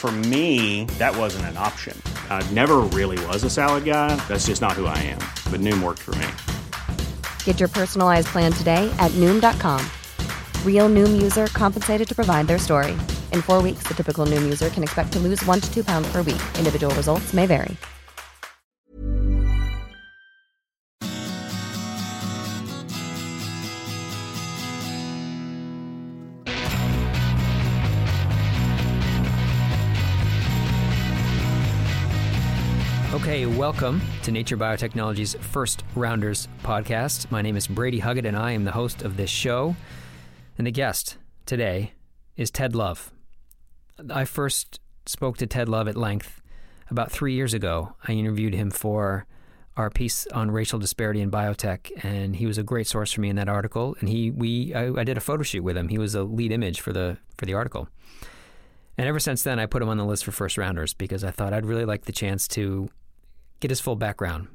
For me, that wasn't an option. I never really was a salad guy. That's just not who I am. But Noom worked for me. Get your personalized plan today at Noom.com. Real Noom user compensated to provide their story. In four weeks, the typical Noom user can expect to lose one to two pounds per week. Individual results may vary. Okay, welcome to Nature Biotechnology's First Rounders podcast. My name is Brady Huggett, and I am the host of this show. And the guest today is Ted Love. I first spoke to Ted Love at length about three years ago. I interviewed him for our piece on racial disparity in biotech, and he was a great source for me in that article. And he, we, I, I did a photo shoot with him. He was a lead image for the for the article. And ever since then, I put him on the list for first rounders because I thought I'd really like the chance to get his full background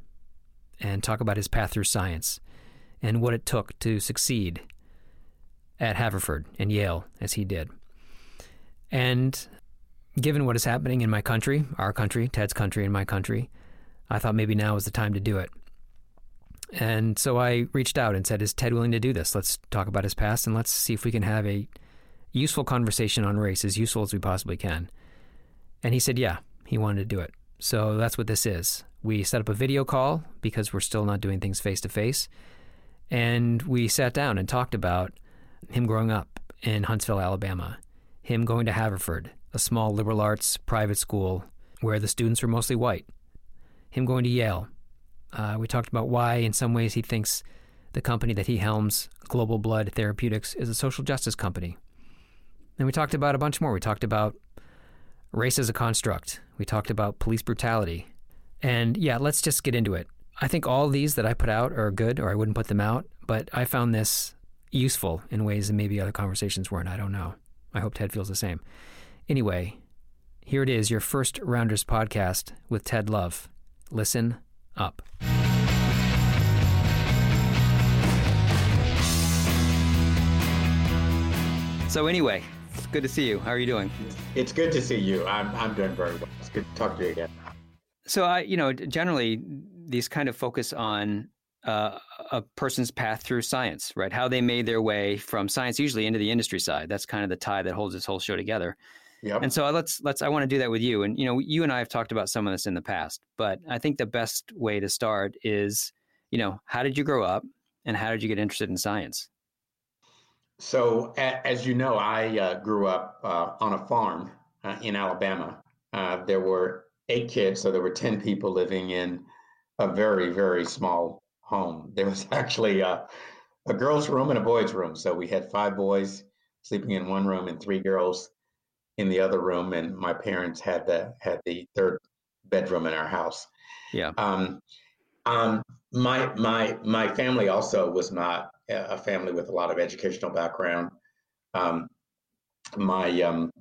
and talk about his path through science and what it took to succeed at Haverford and Yale as he did. And given what is happening in my country, our country, Ted's country, and my country, I thought maybe now was the time to do it. And so I reached out and said, Is Ted willing to do this? Let's talk about his past and let's see if we can have a useful conversation on race, as useful as we possibly can. And he said, Yeah, he wanted to do it. So that's what this is. We set up a video call because we're still not doing things face to face. And we sat down and talked about him growing up in Huntsville, Alabama, him going to Haverford, a small liberal arts private school where the students were mostly white, him going to Yale. Uh, we talked about why, in some ways, he thinks the company that he helms, Global Blood Therapeutics, is a social justice company. And we talked about a bunch more. We talked about race as a construct. We talked about police brutality. And yeah, let's just get into it. I think all these that I put out are good, or I wouldn't put them out, but I found this useful in ways that maybe other conversations weren't. I don't know. I hope Ted feels the same. Anyway, here it is your first Rounders podcast with Ted Love. Listen up. So, anyway, it's good to see you. How are you doing? It's good to see you. I'm, I'm doing very well. It's good to talk to you again. So, I, you know, generally these kind of focus on uh, a person's path through science, right? How they made their way from science, usually into the industry side. That's kind of the tie that holds this whole show together. Yep. And so let's let's I want to do that with you. And you know, you and I have talked about some of this in the past, but I think the best way to start is, you know, how did you grow up and how did you get interested in science? So, as you know, I uh, grew up uh, on a farm uh, in Alabama. Uh, there were eight kids, so there were 10 people living in a very, very small home. There was actually a, a girl's room and a boy's room. So, we had five boys sleeping in one room and three girls in the other room. And my parents had the, had the third bedroom in our house. Yeah. Um, um, my my my family also was not a family with a lot of educational background. Um, my um,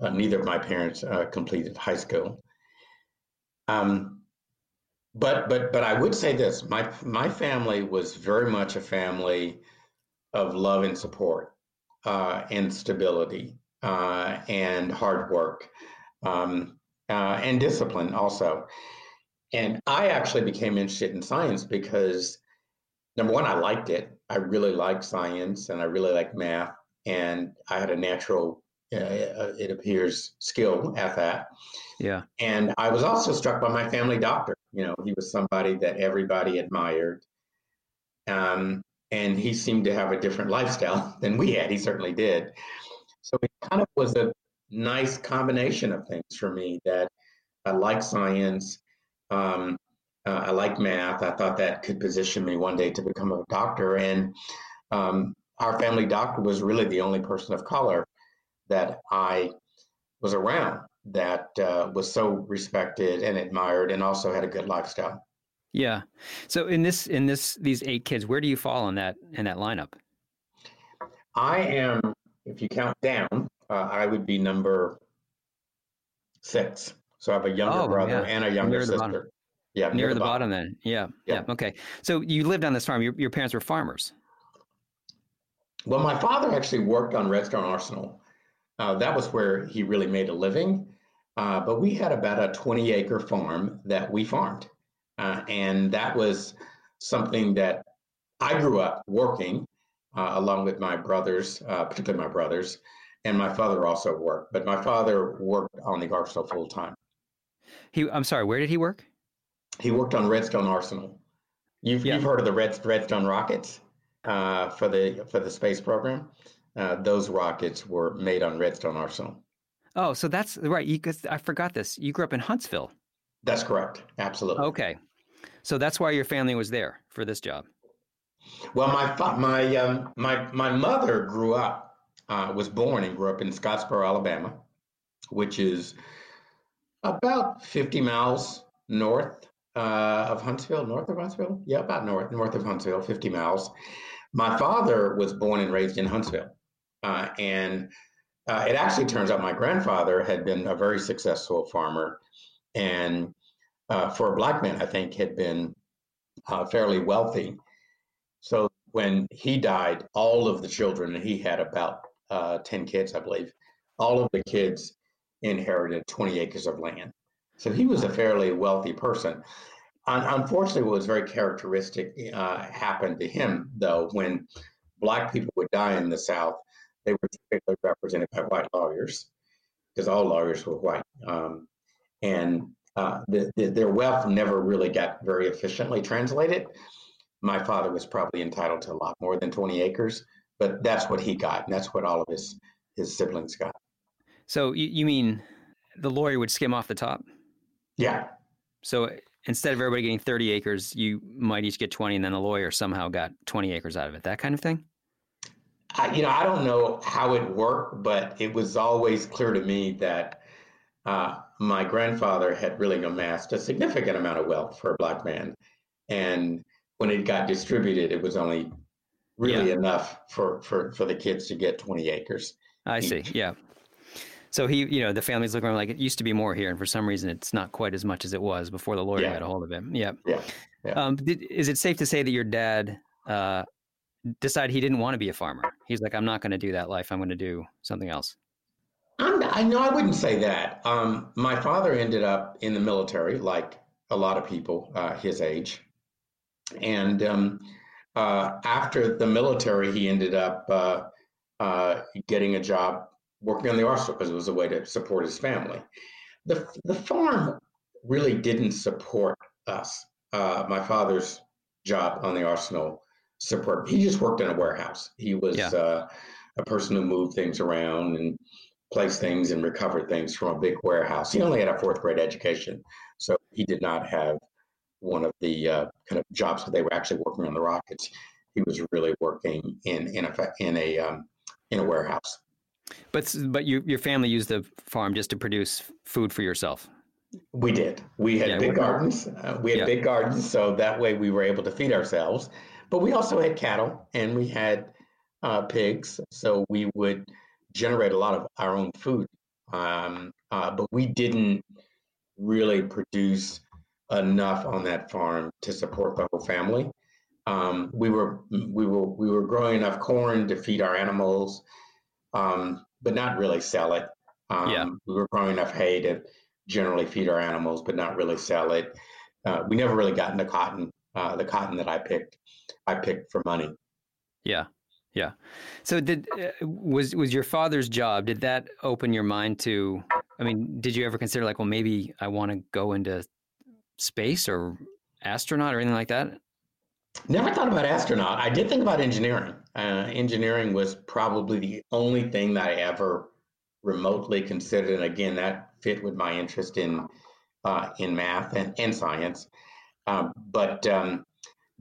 uh, neither of my parents uh, completed high school. Um, but but but I would say this: my my family was very much a family of love and support uh, and stability uh, and hard work um, uh, and discipline also. And I actually became interested in science because number one, I liked it. I really liked science and I really liked math. And I had a natural, uh, it appears, skill at that. Yeah. And I was also struck by my family doctor. You know, he was somebody that everybody admired. Um, and he seemed to have a different lifestyle than we had. He certainly did. So it kind of was a nice combination of things for me that I like science. Um, uh, I like math. I thought that could position me one day to become a doctor. And um, our family doctor was really the only person of color that I was around that uh, was so respected and admired and also had a good lifestyle. Yeah. So in this in this these eight kids, where do you fall in that in that lineup? I am, if you count down, uh, I would be number six. So I have a younger Oh, brother yeah. and a younger Near bottom. sister. Yeah, Near, the, bottom. then. Yeah, yeah. Yeah. Okay. So you lived on this farm. Your your parents were farmers. Well, my father actually worked on Redstone Arsenal. Uh, that was where he really made a living. Uh, but we had about a 20 acre farm that we farmed. Uh, and that was something that I grew up working uh, along with my brothers, uh, particularly my brothers. And my father also worked, but my father worked on the arsenal full time. He I'm sorry, where did he work? He worked on Redstone Arsenal. You've, Yeah. you've heard of the Red, Redstone rockets uh, for the for the space program. Uh, those rockets were made on Redstone Arsenal. Oh, so that's right. You cause I forgot this. You grew up in Huntsville. That's correct. Absolutely. Okay. So that's why your family was there for this job. Well, my fa- my um, my my mother grew up, uh, was born and grew up in Scottsboro, Alabama, which is about 50 miles north uh, of Huntsville. North of Huntsville? Yeah, about north north of Huntsville, 50 miles. My father was born and raised in Huntsville, uh, and uh, it actually turns out my grandfather had been a very successful farmer, and uh, for a black man, I think had been uh, fairly wealthy. So when he died, all of the children, and he had about uh, 10 kids, I believe, all of the kids inherited 20 acres of land. So he was a fairly wealthy person. Un- unfortunately, what was very characteristic uh, happened to him, though, when black people would die in the South, they were typically represented by white lawyers, because all lawyers were white. Um, and uh, the, the, their wealth never really got very efficiently translated my father was probably entitled to a lot more than 20 acres, but that's what he got, and that's what all of his his siblings got. So you, you mean the lawyer would skim off the top? Yeah, So instead of everybody getting 30 acres, you might each get 20 and then the lawyer somehow got 20 acres out of it. That kind of thing? I, you know, I don't know how it worked, but it was always clear to me that uh, my grandfather had really amassed a significant amount of wealth for a black man, and when it got distributed, it was only really Yeah. enough for, for for the kids to get 20 acres. I see. Yeah. So he, you know, the family's looking around like it used to be more here, and for some reason, it's not quite as much as it was before the lawyer Yeah. got a hold of him. Yeah. Yeah, yeah. Um, did, is it safe to say that your dad uh, decided he didn't want to be a farmer? He's like, I'm not going to do that life. I'm going to do something else. I'm, I know I wouldn't say that. Um, my father ended up in the military, like a lot of people uh, his age, and um, uh, after the military, he ended up uh, uh, getting a job working on the arsenal because it was a way to support his family. The the farm really didn't support us. Uh, my father's job on the arsenal support. He just worked in a warehouse. He was Yeah. uh, a person who moved things around and placed things and recovered things from a big warehouse. He only had a fourth grade education, so he did not have one of the uh, kind of jobs where they were actually working on the rockets. He was really working in in a in a um, in a warehouse. But but you, your family used the farm just to produce food for yourself. We did. We had Yeah, big gardens. Uh, we had Yeah. big gardens, so that way we were able to feed ourselves. But we also had cattle and we had uh, pigs, so we would generate a lot of our own food. Um, uh, but we didn't really produce enough on that farm to support the whole family. Um, we were we were we were growing enough corn to feed our animals, um, but not really sell it. Um, Yeah. We were growing enough hay to generally feed our animals, but not really sell it. Uh, we never really got into cotton. Uh, the cotton that I picked, I picked for money. Yeah, yeah. So did uh, was was your father's job? Did that open your mind to? I mean, did you ever consider like, well, maybe I want to go into space or astronaut or anything like that? Never thought about astronaut. I did think about engineering. Uh, engineering was probably the only thing that I ever remotely considered. And again, that fit with my interest in uh, in math and, and science. Um, but um,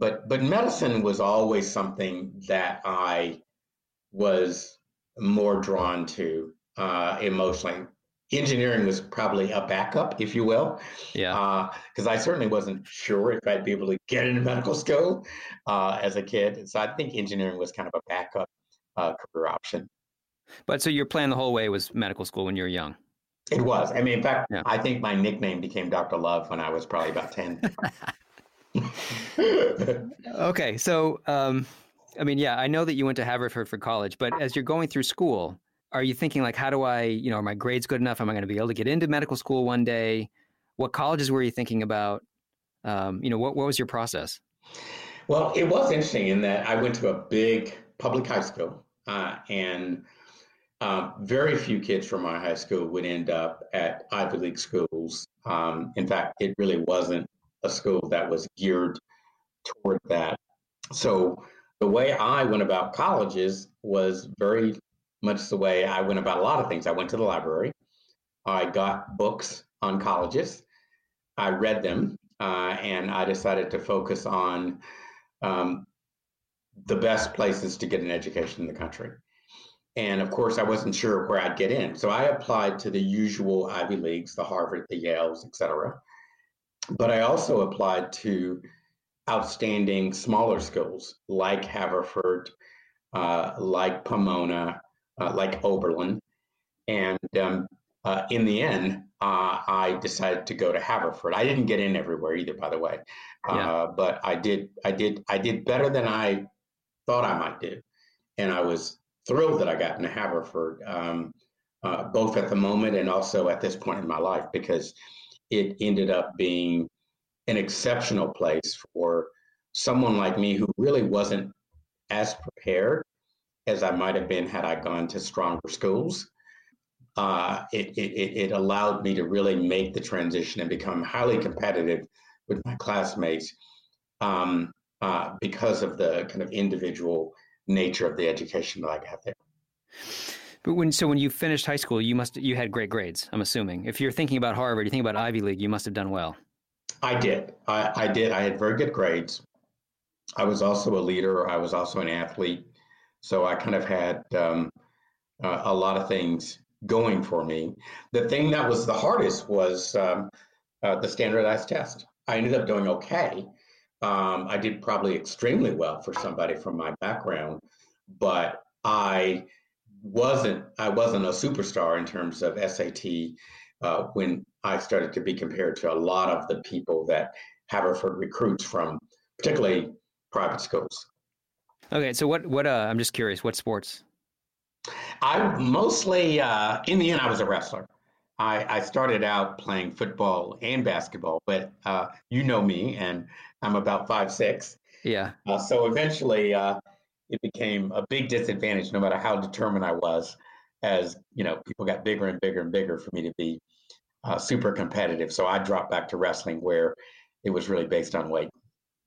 but but medicine was always something that I was more drawn to uh, emotionally. Engineering was probably a backup, if you will. Yeah. Because uh, I certainly wasn't sure if I'd be able to get into medical school uh, as a kid. So I think engineering was kind of a backup uh, career option. But so your plan the whole way was medical school when you were young? It was. I mean, in fact, yeah. I think my nickname became Dr. Love when I was probably about 10. okay. So, um, I mean, yeah, I know that you went to Haverford for college, but as you're going through school, are you thinking like, how do I, you know, are my grades good enough? Am I going to be able to get into medical school one day? What colleges were you thinking about? Um, you know, what, what was your process? Well, it was interesting in that I went to a big public high school uh, and um, very few kids from my high school would end up at Ivy League schools. Um, in fact, it really wasn't a school that was geared toward that. So the way I went about colleges was very much the way I went about a lot of things. I went to the library. I got books on colleges. I read them, uh, and I decided to focus on um, the best places to get an education in the country. And of course, I wasn't sure where I'd get in. So I applied to the usual Ivy Leagues, the Harvard, the Yales, et cetera. But I also applied to outstanding smaller schools like Haverford, uh, like Pomona, uh, like Oberlin. And um, uh, in the end, uh, I decided to go to Haverford. I didn't get in everywhere either, by the way, yeah. Uh, but I did. I did. I did better than I thought I might do, and I was thrilled that I got into Haverford, um, uh, both at the moment and also at this point in my life, because it ended up being an exceptional place for someone like me who really wasn't as prepared as I might have been had I gone to stronger schools. Uh, it, it, it allowed me to really make the transition and become highly competitive with my classmates um, uh, because of the kind of individual nature of the education that I got there. But when so when you finished high school, you must you had great grades. I'm assuming. If you're thinking about Harvard, you think about Ivy League, you must have done well. I did. I, I did. I had very good grades. I was also a leader. I was also an athlete. So I kind of had um, uh, a lot of things going for me. The thing that was the hardest was um, uh, the standardized test. I ended up doing okay, um, I did probably extremely well for somebody from my background, but I wasn't I wasn't a superstar in terms of SAT uh, when I started to be compared to a lot of the people that Haverford recruits from, particularly private schools. Okay, so what what uh, I'm just curious, what sports? I mostly uh, in the end I was a wrestler. I, I started out playing football and basketball, but uh, you know me, and I'm about five six. Yeah. Uh, so eventually, uh, it became a big disadvantage, no matter how determined I was. As you know, people got bigger and bigger and bigger for me to be uh, super competitive. So I dropped back to wrestling, where it was really based on weight.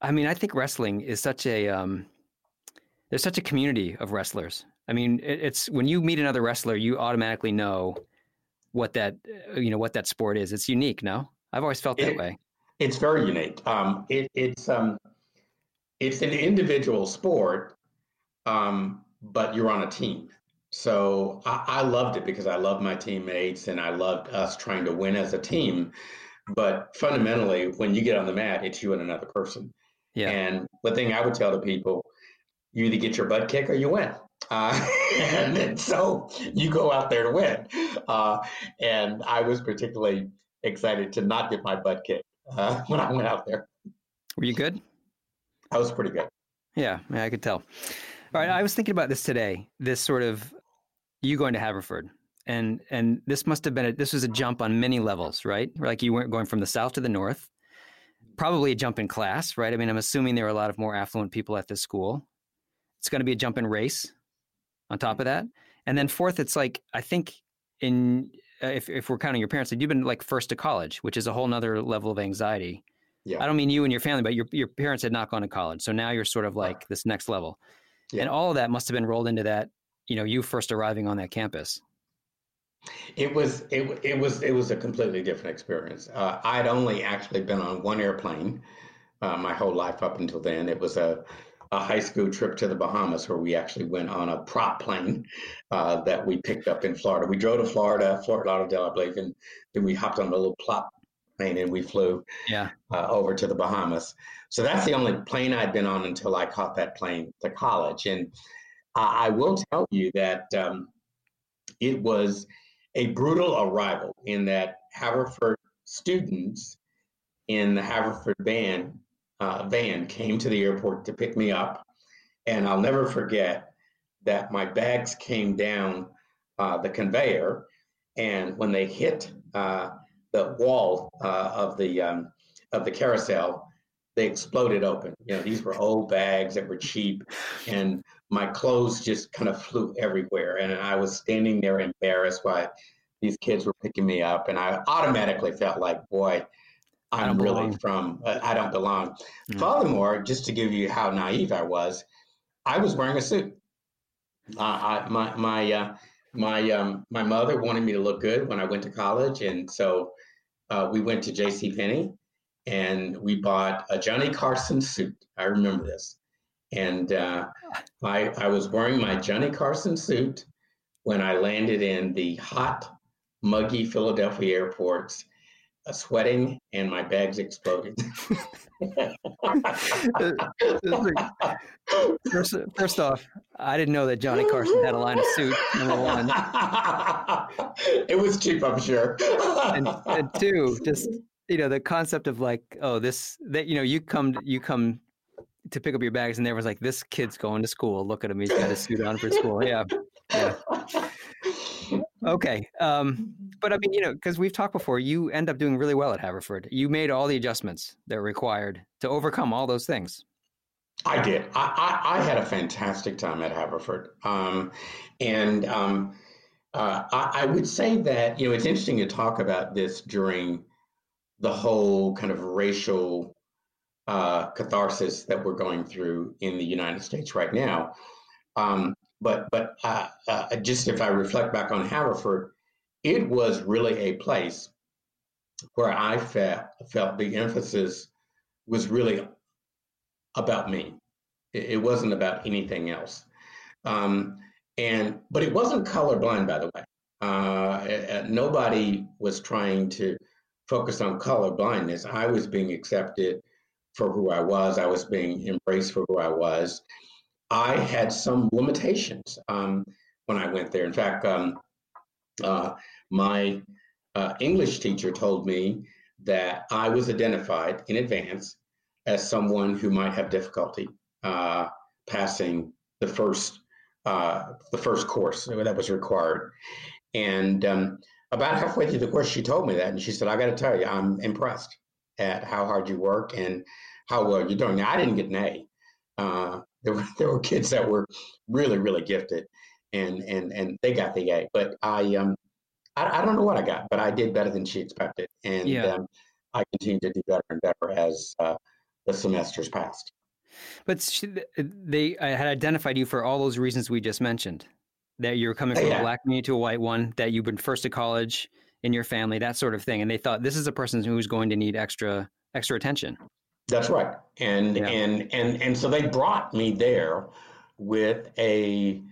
I mean, I think wrestling is such a um, there's such a community of wrestlers. I mean, it, it's when you meet another wrestler, you automatically know what that uh, you know what that sport is. It's unique. No, I've always felt that it, way. It's very unique. Um, it, it's um, it's an individual sport, um, but you're on a team. So I, I loved it because I loved my teammates and I loved us trying to win as a team. But fundamentally, when you get on the mat, it's you and another person. Yeah. And the thing I would tell the people, you either get your butt kicked or you win. Uh, and, so you go out there to win. Uh, and I was particularly excited to not get my butt kicked uh, when I went out there. Were you good? I was pretty good. Yeah, I could tell. All right, I was thinking about this today. This sort of you going to Haverford, and and this must have been a, this was a jump on many levels, right? Like you weren't going from the south to the north. Probably a jump in class, right? I mean, I'm assuming there are a lot of more affluent people at this school. It's going to be a jump in race on top of that. And then fourth, it's like I think in uh, if if we're counting your parents, like you've been like first to college, which is a whole nother level of anxiety. Yeah. I don't mean you and your family, but your your parents had not gone to college, so now you're sort of like this next level, yeah. and all of that must have been rolled into that. You know, you first arriving on that campus. It was it it was it was a completely different experience. Uh, I'd only actually been on one airplane uh, my whole life up until then. It was a a high school trip to the Bahamas where we actually went on a prop plane uh, that we picked up in Florida. We drove to Florida, Fort Lauderdale, I believe, and then we hopped on a little prop plane and we flew yeah. uh, over to the Bahamas. So that's the only plane I'd been on until I caught that plane to college. And I will tell you that um, it was a brutal arrival in that Haverford students in the Haverford band uh, van came to the airport to pick me up. And I'll never forget that my bags came down uh, the conveyor. And when they hit uh, the wall uh, of the um, of the carousel, they exploded open. You know, these were old bags that were cheap, and my clothes just kind of flew everywhere. And I was standing there embarrassed while these kids were picking me up, and I automatically felt like, boy, I'm really from, uh, I don't belong. Mm-hmm. Furthermore, just to give you how naive I was, I was wearing a suit. Uh, I, my my uh, my um, my mother wanted me to look good when I went to college, and so uh, we went to J.C. Penney, and we bought a Johnny Carson suit. I remember this, and uh, I I was wearing my Johnny Carson suit when I landed in the hot, muggy Philadelphia airports sweating and my bags exploded. first, first off, I didn't know that Johnny Carson had a line of suit. Number one, it was cheap, I'm sure. and, and two, just you know, the concept of like, oh, this that you know, you come you come to pick up your bags, and there was like, this kid's going to school. Look at him; he's got a suit on for school. Yeah, yeah. Okay. Um, but I mean, you know, because we've talked before, you end up doing really well at Haverford. You made all the adjustments that were required to overcome all those things. I did. I, I, I had a fantastic time at Haverford. Um, and um, uh, I, I, would say that, you know, it's interesting to talk about this during the whole kind of racial uh, catharsis that we're going through in the United States right now. But but uh, just if I reflect back on Haverford, it was really a place where I felt felt the emphasis was really about me. It, it wasn't about anything else. Um, and but it wasn't colorblind, by the way. Uh, nobody was trying to focus on color blindness. I was being accepted for who I was. I was being embraced for who I was, I had some limitations um, when I went there. In fact, um, uh, my uh, English teacher told me that I was identified in advance as someone who might have difficulty uh, passing the first uh, the first course that was required. And um, about halfway through the course, she told me that, and she said, "I got to tell you, I'm impressed at how hard you work and how well you're doing." Now, I didn't get an A. There were there were kids that were really really gifted, and and and they got the A. But I um I, I don't know what I got, but I did better than she expected, and yeah. um, I continued to do better and better as uh, the semesters passed. But she, they had identified you for all those reasons we just mentioned. That you were coming from yeah. a black community to a white one. That you've been first to college in your family, that sort of thing. And they thought this is a person who's going to need extra extra attention. That's right. And yeah. and and and so they brought me there with a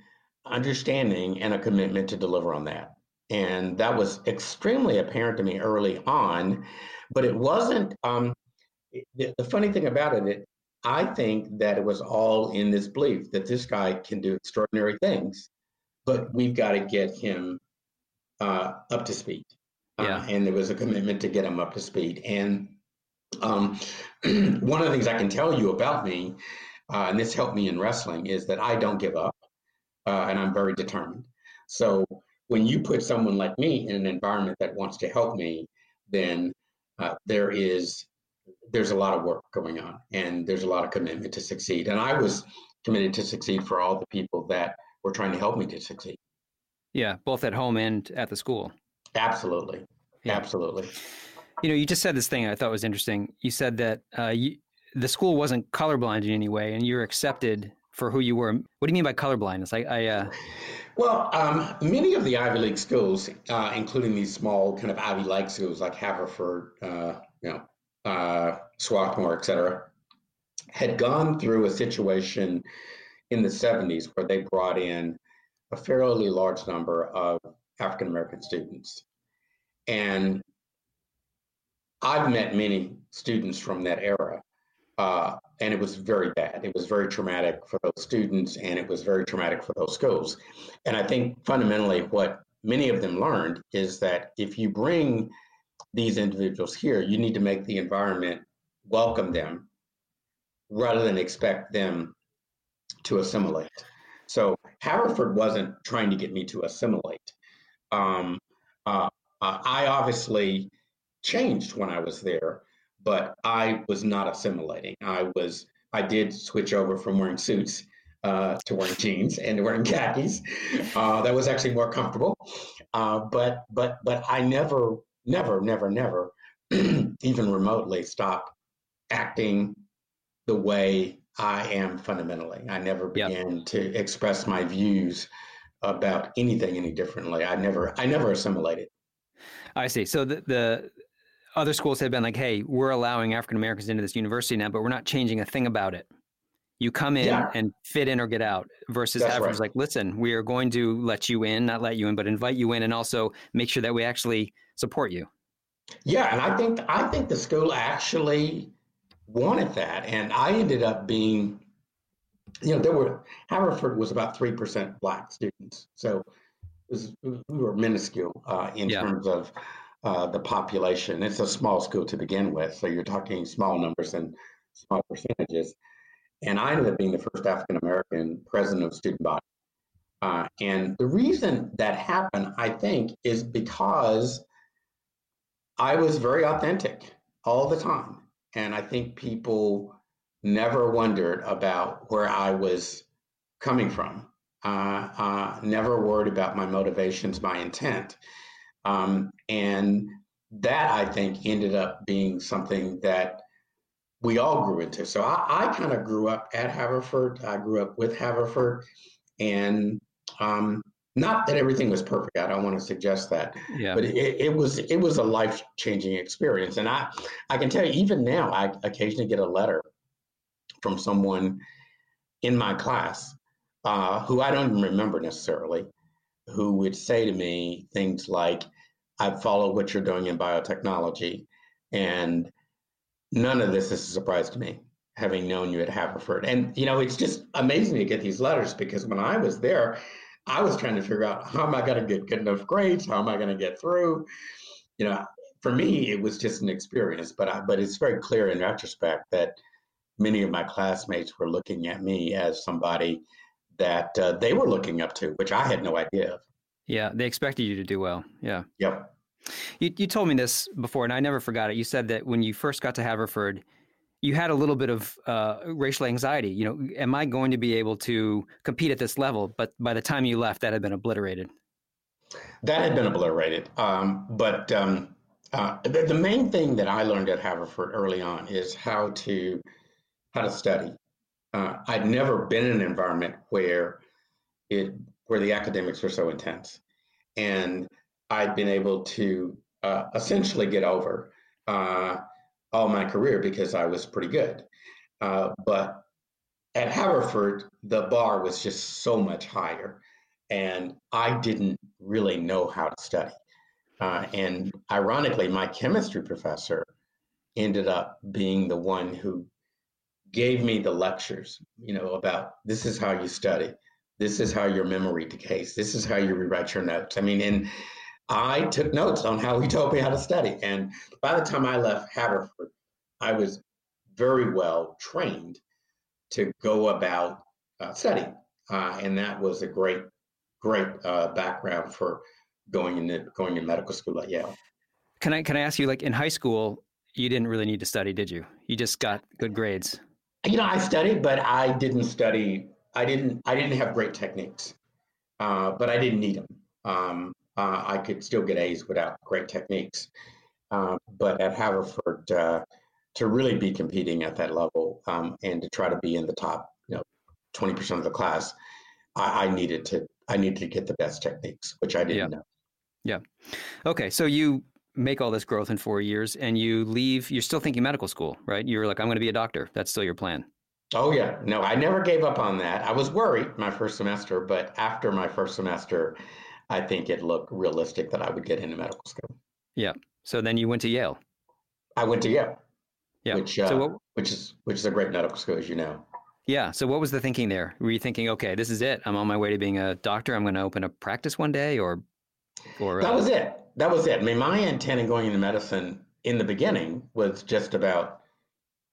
understanding and a commitment to deliver on that. And that was extremely apparent to me early on, but it wasn't um, the, the funny thing about it, it I think that it was all in this belief that this guy can do extraordinary things, but we've got to get him uh, up to speed. Uh, yeah. and there was a commitment to get him up to speed. And um, one of the things I can tell you about me, uh, and this helped me in wrestling, is that I don't give up uh, and I'm very determined. So when you put someone like me in an environment that wants to help me, then uh, there is there's a lot of work going on and there's a lot of commitment to succeed. And I was committed to succeed for all the people that were trying to help me to succeed. Yeah, both at home and at the school. Absolutely. Yeah. Absolutely. You know, you just said this thing I thought was interesting. You said that uh, you, the school wasn't colorblind in any way, and you're accepted for who you were. What do you mean by colorblindness? I, I uh... well, um, many of the Ivy League schools, uh, including these small kind of Ivy League schools like Haverford, uh, you know, uh, Swarthmore, et cetera, had gone through a situation in the 70s where they brought in a fairly large number of African American students. And I've met many students from that era, uh, and it was very bad. It was very traumatic for those students, and it was very traumatic for those schools. And I think fundamentally, what many of them learned is that if you bring these individuals here, you need to make the environment welcome them rather than expect them to assimilate. So Haverford wasn't trying to get me to assimilate. Um, uh, I obviously changed when I was there, but I was not assimilating. I was I did switch over from wearing suits uh, to wearing jeans and wearing khakis. Uh, that was actually more comfortable. Uh, but but but I never never never never even remotely stopped acting the way I am fundamentally. I never began yep. to express my views about anything any differently. I never I never assimilated. I see. So the, the other schools have been like, hey, we're allowing African Americans into this university now, but we're not changing a thing about it. You come in yeah. and fit in or get out versus Haverford's right. like, listen, we are going to let you in, not let you in, but invite you in and also make sure that we actually support you. Yeah, and I think I think the school actually wanted that. And I ended up being, you know, there were, Haverford was about 3% black students. So was, we were minuscule uh, in yeah. terms of uh, the population. It's a small school to begin with. So you're talking small numbers and small percentages. And I ended up being the first African American president of student body. Uh, and the reason that happened, I think, is because I was very authentic all the time. And I think people never wondered about where I was coming from, uh, uh, never worried about my motivations, my intent. Um, and that I think ended up being something that we all grew into. So I, I kind of grew up at Haverford. I grew up with Haverford. And um, not that everything was perfect. I don't want to suggest that. Yeah. But it, it was it was a life changing experience, and I I can tell you even now I occasionally get a letter from someone in my class uh, who I don't even remember necessarily, who would say to me things like, "I follow what you're doing in biotechnology," and none of this is a surprise to me having known you at Haverford. And you know, it's just amazing to get these letters because when I was there I was trying to figure out how am I going to get good enough grades? How am I going to get through? You know, for me, it was just an experience, but I, but it's very clear in retrospect that many of my classmates were looking at me as somebody that uh, they were looking up to, which I had no idea of. Yeah, they expected you to do well. Yeah. Yep. You, you told me this before, and I never forgot it. You said that when you first got to Haverford, you had a little bit of uh, racial anxiety. You know, am I going to be able to compete at this level? But by the time you left, that had been obliterated. That had been obliterated. Um, but um, uh, the, the, main thing that I learned at Haverford early on is how to how to study. Uh, I'd never been in an environment where it where the academics were so intense, and I'd been able to uh, essentially get over uh, all my career because I was pretty good. Uh, but at Haverford, the bar was just so much higher, and I didn't really know how to study. Uh, and ironically, my chemistry professor ended up being the one who gave me the lectures, you know, about this is how you study, this is how your memory decays, this is how you rewrite your notes. I mean, and I took notes on how he told me how to study. And by the time I left Haverford, I was very well trained to go about uh, studying. Uh, and that was a great, great uh, background for going into going to medical school at Yale. Can I can I ask you, like in high school, you didn't really need to study, did you? You just got good grades. You know, I studied, but I didn't study. I didn't. I didn't have great techniques, uh, but I didn't need them. Um, uh, I could still get A's without great techniques. Uh, but at Haverford, uh, to really be competing at that level um, and to try to be in the top, you know, 20% of the class, I, I, needed to I needed to get the best techniques, which I didn't yeah. know. Yeah. Okay. So you make all this growth in four years and you leave, you're still thinking medical school, right? You're like, I'm going to be a doctor. That's still your plan. Oh, yeah. No, I never gave up on that. I was worried my first semester, but after my first semester, I think it looked realistic that I would get into medical school. Yeah. So then you went to Yale. I went to Yale. Yeah. Which, uh, so what, which is which is a great medical school, as you know. Yeah. So what was the thinking there? Were you thinking, okay, this is it. I'm on my way to being a doctor. I'm going to open a practice one day, or, or that uh, was it. That was it. I mean, my intent in going into medicine in the beginning was just about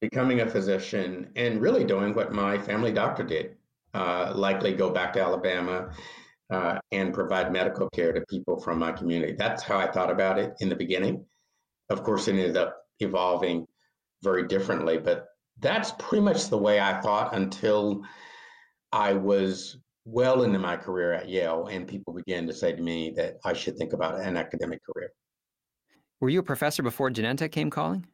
becoming a physician and really doing what my family doctor did. Uh, likely go back to Alabama uh, and provide medical care to people from my community. That's how I thought about it in the beginning. Of course, it ended up evolving very differently, but that's pretty much the way I thought until I was well into my career at Yale and people began to say to me that I should think about an academic career. Were you a professor before Genentech came calling?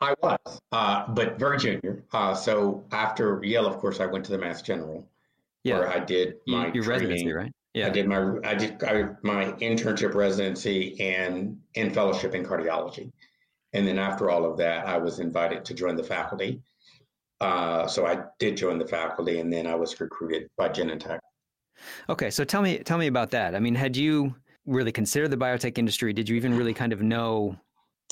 I was, uh, but very junior. Uh, so after Yale, of course, I went to the Mass General, yeah. where I did my your training. residency, right? Yeah, I did my I did I, my internship, residency, and and fellowship in cardiology, and then after all of that, I was invited to join the faculty. Uh, so I did join the faculty, and then I was recruited by Genentech. Okay, so tell me tell me about that. I mean, had you really considered the biotech industry? Did you even really kind of know?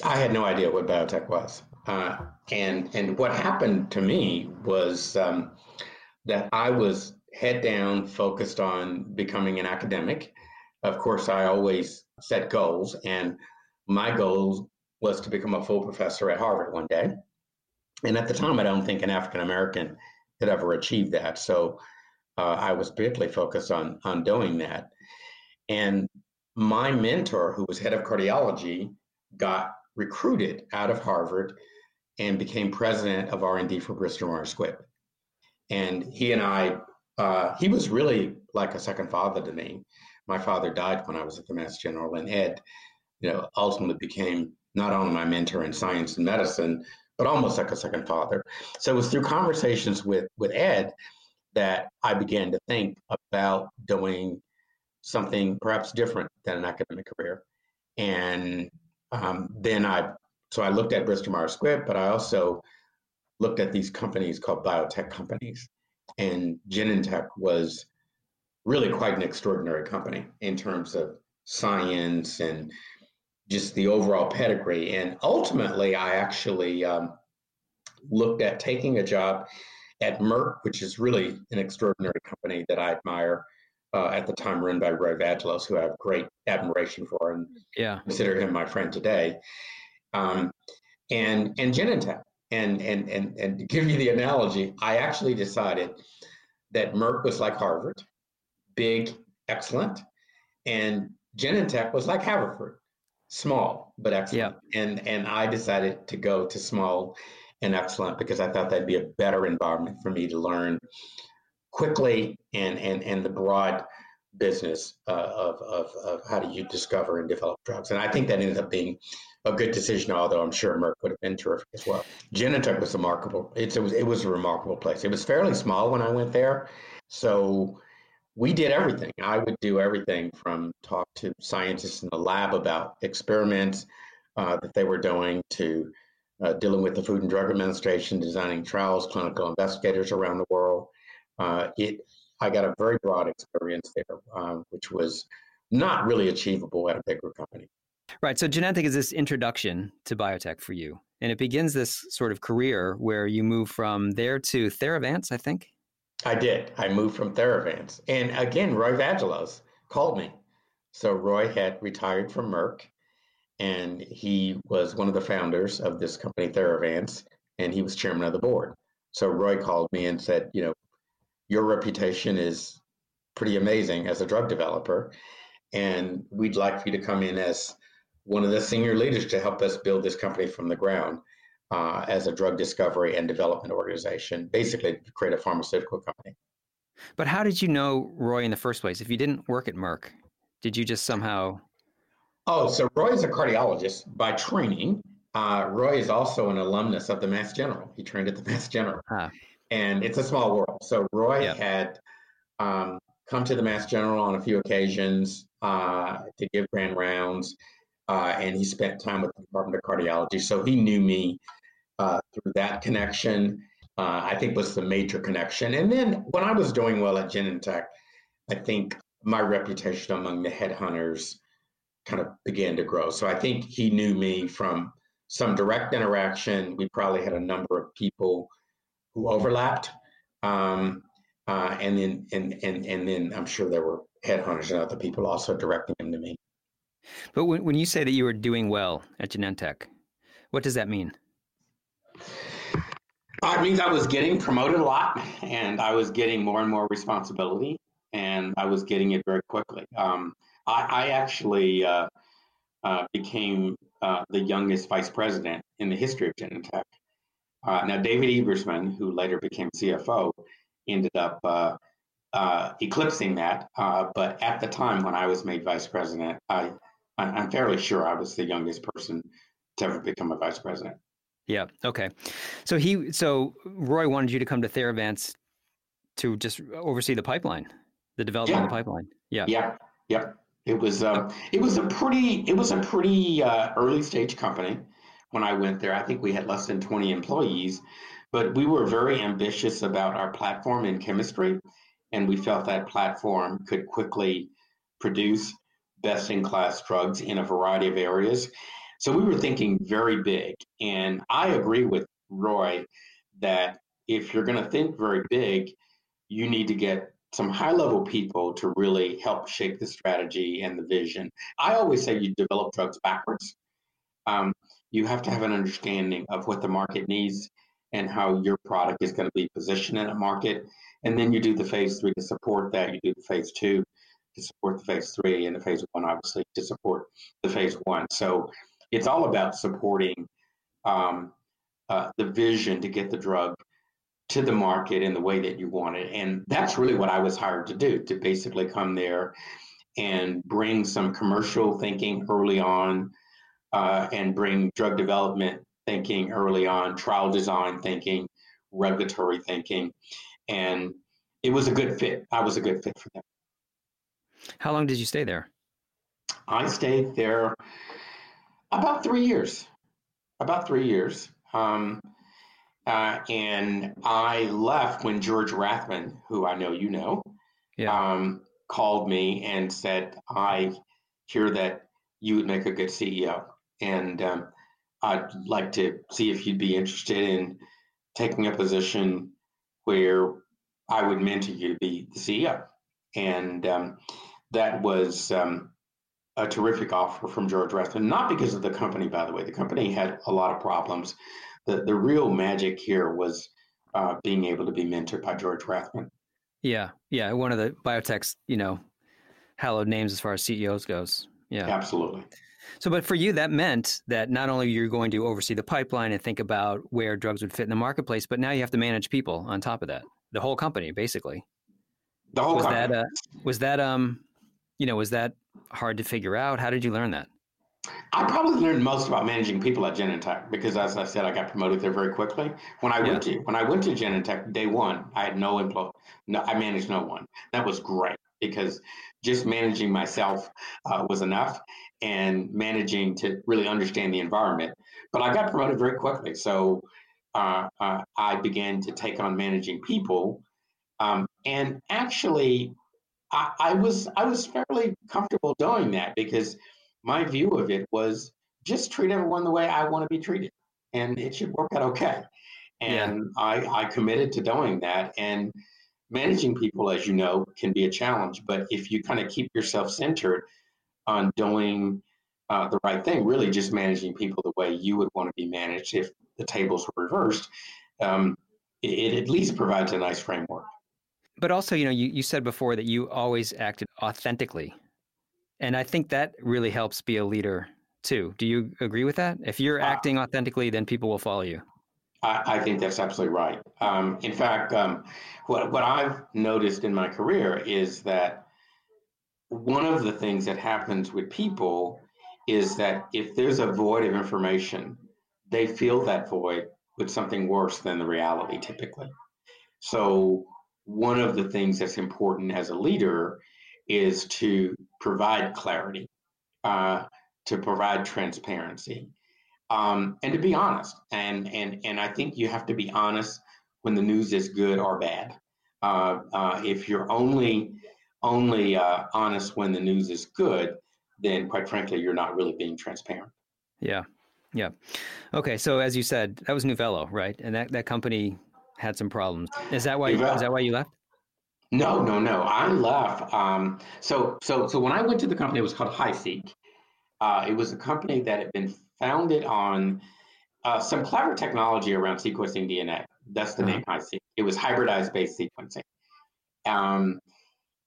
I had no idea what biotech was. Uh, and and what happened to me was um, that I was head down, focused on becoming an academic. Of course, I always set goals, and my goal was to become a full professor at Harvard one day. And at the time, I don't think an African American had ever achieved that. So uh, I was particularly focused on on doing that. And my mentor, who was head of cardiology, got recruited out of Harvard and became president of R&D for Bristol Myers Squibb. And he and I, uh, he was really like a second father to me. My father died when I was at the Mass General, and Ed, you know, ultimately became not only my mentor in science and medicine, but almost like a second father. So it was through conversations with with Ed that I began to think about doing something perhaps different than an academic career. And um, then I so I looked at Bristol Myers Squibb, but I also looked at these companies called biotech companies. And Genentech was really quite an extraordinary company in terms of science and just the overall pedigree. And ultimately, I actually um, looked at taking a job at Merck, which is really an extraordinary company that I admire. Uh, at the time, run by Roy Vagelos, who I have great admiration for and yeah. consider him my friend today um, and and Genentech. And and and and to give you the analogy, I actually decided that Merck was like Harvard, big, excellent, and Genentech was like Haverford, small but excellent. Yeah. And and I decided to go to small and excellent because I thought that'd be a better environment for me to learn quickly and and and the broad business uh, of, of of how do you discover and develop drugs. And I think that ended up being a good decision, although I'm sure Merck would have been terrific as well. Genentech was remarkable. It's, it was it was a remarkable place. It was fairly small when I went there, so we did everything. I would do everything from talk to scientists in the lab about experiments uh, that they were doing to uh, dealing with the Food and Drug Administration, designing trials, clinical investigators around the world. Uh, it I got a very broad experience there, um, which was not really achievable at a bigger company. Right. So Genentech is this introduction to biotech for you. And it begins this sort of career where you move from there to Theravance, I think. I did. I moved from Theravance. And again, Roy Vagelos called me. So Roy had retired from Merck and he was one of the founders of this company, Theravance, and he was chairman of the board. So Roy called me and said, you know, your reputation is pretty amazing as a drug developer. And we'd like for you to come in as one of the senior leaders to help us build this company from the ground uh, as a drug discovery and development organization, basically to create a pharmaceutical company. But how did you know Roy in the first place? If you didn't work at Merck, did you just somehow Oh, so Roy is a cardiologist by training. Uh, Roy is also an alumnus of the Mass General. He trained at the Mass General. Ah. And it's a small world. So Roy yep. had um, come to the Mass General on a few occasions uh, to give grand rounds, uh, and he spent time with the Department of Cardiology. So he knew me uh, through that connection. Uh, I think was the major connection. And then when I was doing well at Genentech, I think my reputation among the headhunters kind of began to grow. So I think he knew me from some direct interaction. We probably had a number of people who overlapped. Um, uh, and then and, and and then I'm sure there were headhunters and other people also directing them to me. But when, when you say that you were doing well at Genentech, what does that mean? It means I was getting promoted a lot, and I was getting more and more responsibility, and I was getting it very quickly. Um, I, I, actually uh, uh, became uh, the youngest vice president in the history of Genentech. Uh, now, David Ebersman, who later became CFO, ended up uh, uh, eclipsing that. But at the time when I was made vice president, I, I'm fairly sure I was the youngest person to ever become a vice president. Yeah. Okay. So he, so Roy wanted you to come to Theravance to just oversee the pipeline, the development yeah. of the pipeline. Yeah. Yeah. Yep. It was um, it was a pretty it was a pretty uh, early stage company when I went there. I think we had less than 20 employees, but we were very ambitious about our platform in chemistry, and we felt that platform could quickly produce best in class drugs in a variety of areas. So we were thinking very big. And I agree with Roy that if you're going to think very big, you need to get some high level people to really help shape the strategy and the vision. I always say you develop drugs backwards. Um, you have to have an understanding of what the market needs and how your product is going to be positioned in a market. And then you do the phase three to support that. You do the phase two to support the phase three, and the phase one, obviously, to support the phase one. So it's all about supporting um, uh, the vision to get the drug to the market in the way that you want it. And that's really what I was hired to do to basically come there and bring some commercial thinking early on uh, and bring drug development thinking early on, trial design thinking, regulatory thinking, and it was a good fit. I was a good fit for them. How long did you stay there? I stayed there about three years. About three years. Um, uh, and I left when George Rathmann, who I know you know, yeah. um, called me and said, I hear that you would make a good CEO. And um, I'd like to see if you'd be interested in taking a position where I would mentor you to be the CEO. And um, that was um, a terrific offer from George Rathmann, not because of the company, by the way. The company had a lot of problems. The, the real magic here was uh, being able to be mentored by George Rathmann. Yeah, yeah, one of the biotech's, you know, hallowed names as far as CEOs goes. Yeah, absolutely. So, but for you, that meant that not only you're going to oversee the pipeline and think about where drugs would fit in the marketplace, but now you have to manage people on top of that, the whole company, basically. The whole was company. that uh, was that um, you know, was that hard to figure out? How did you learn that? I probably learned most about managing people at Genentech because, as I said, I got promoted there very quickly. When I yeah. went to when I went to Genentech day one, I had no employee. No, I managed no one. That was great because just managing myself uh, was enough and managing to really understand the environment. But I got promoted very quickly. So uh, uh, I began to take on managing people. Um, and actually, I, I, was I was fairly comfortable doing that because my view of it was just treat everyone the way I want to be treated, and it should work out okay. And yeah. I, I committed to doing that. And managing people, as you know, can be a challenge. But if you kind of keep yourself centered on doing uh, the right thing, really just managing people the way you would want to be managed if the tables were reversed, um, it, it at least provides a nice framework. But also, you know, you, you said before that you always acted authentically. And I think that really helps be a leader too. Do you agree with that? If you're uh, acting authentically, then people will follow you. I, I think that's absolutely right. Um, in fact, um, what, what I've noticed in my career is that one of the things that happens with people is that if there's a void of information, they fill that void with something worse than the reality typically. So, one of the things that's important as a leader is to provide clarity, uh, to provide transparency, um, and to be honest. And and and I think you have to be honest when the news is good or bad. Uh, uh, if you're only only uh, honest when the news is good, then quite frankly, you're not really being transparent. Yeah, yeah. Okay, so as you said, that was Nuvelo, right? And that, that company had some problems. Is that why? You, is that why you left? No, no, no. I left. Um, so, so, so when I went to the company, it was called Hyseq. Uh, it was a company that had been founded on uh, some clever technology around sequencing DNA. That's the uh-huh. name Hyseq. It was hybridized based sequencing. Um,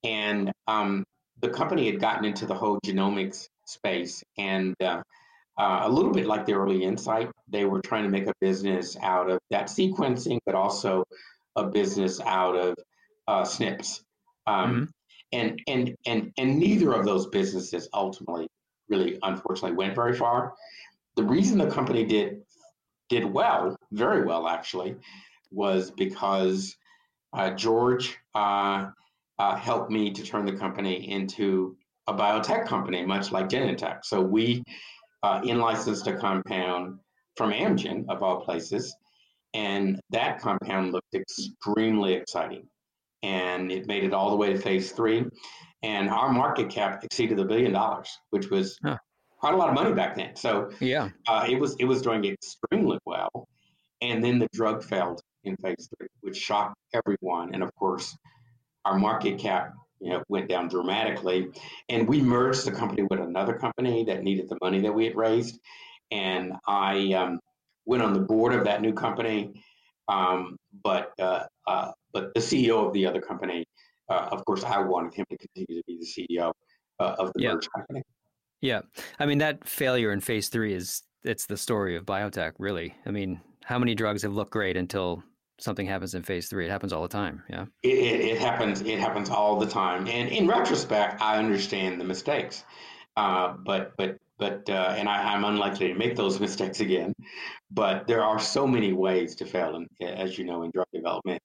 and um, the company had gotten into the whole genomics space and uh, uh, a little bit like the early Incyte they were trying to make a business out of that sequencing but also a business out of uh, SNPs um, mm-hmm. and and and and neither of those businesses ultimately really unfortunately went very far the reason the company did did well very well actually was because uh, george uh, uh, helped me to turn the company into a biotech company, much like Genentech. So we uh, in-licensed a compound from Amgen, of all places, and that compound looked extremely exciting. And it made it all the way to phase three. And our market cap exceeded a billion dollars, which was huh. quite a lot of money back then. So yeah, uh, it was it was doing extremely well. And then the drug failed in phase three, which shocked everyone. And of course, our market cap you know, went down dramatically. And we merged the company with another company that needed the money that we had raised. And I um, went on the board of that new company. Um, but uh, uh, but the CEO of the other company, uh, of course, I wanted him to continue to be the CEO uh, of the yeah. merged company. Yeah, I mean that failure in phase three is it's the story of biotech, really. I mean, how many drugs have looked great until something happens in phase three. It happens all the time. Yeah. It, it, it happens. It happens all the time. And in retrospect, I understand the mistakes. Uh, but but but uh, and I, am unlikely to make those mistakes again. But there are so many ways to fail, in, as you know, in drug development.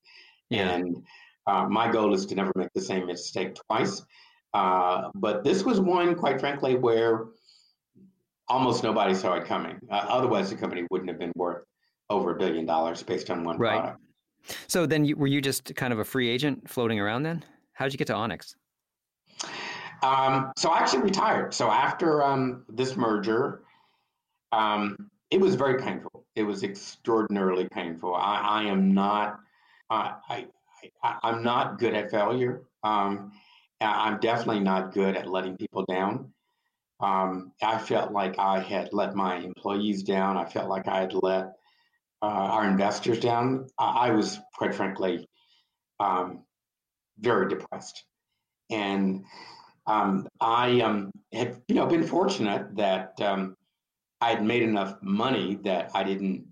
Yeah. And uh, my goal is to never make the same mistake twice. Uh, but this was one, quite frankly, where almost nobody saw it coming. Uh, otherwise, the company wouldn't have been worth over a billion dollars based on one right. product. So then, you, were you just kind of a free agent floating around then? How did you get to Onyx? Um, so I actually retired. So after um, this merger, um, it was very painful. It was extraordinarily painful. I, I am not. Uh, I, I, am not good at failure. Um, I'm definitely not good at letting people down. Um, I felt like I had let my employees down. I felt like I had let uh, our investors down, I was quite frankly um, very depressed. And um, I um, had, you know, been fortunate that um, I had made enough money that I didn't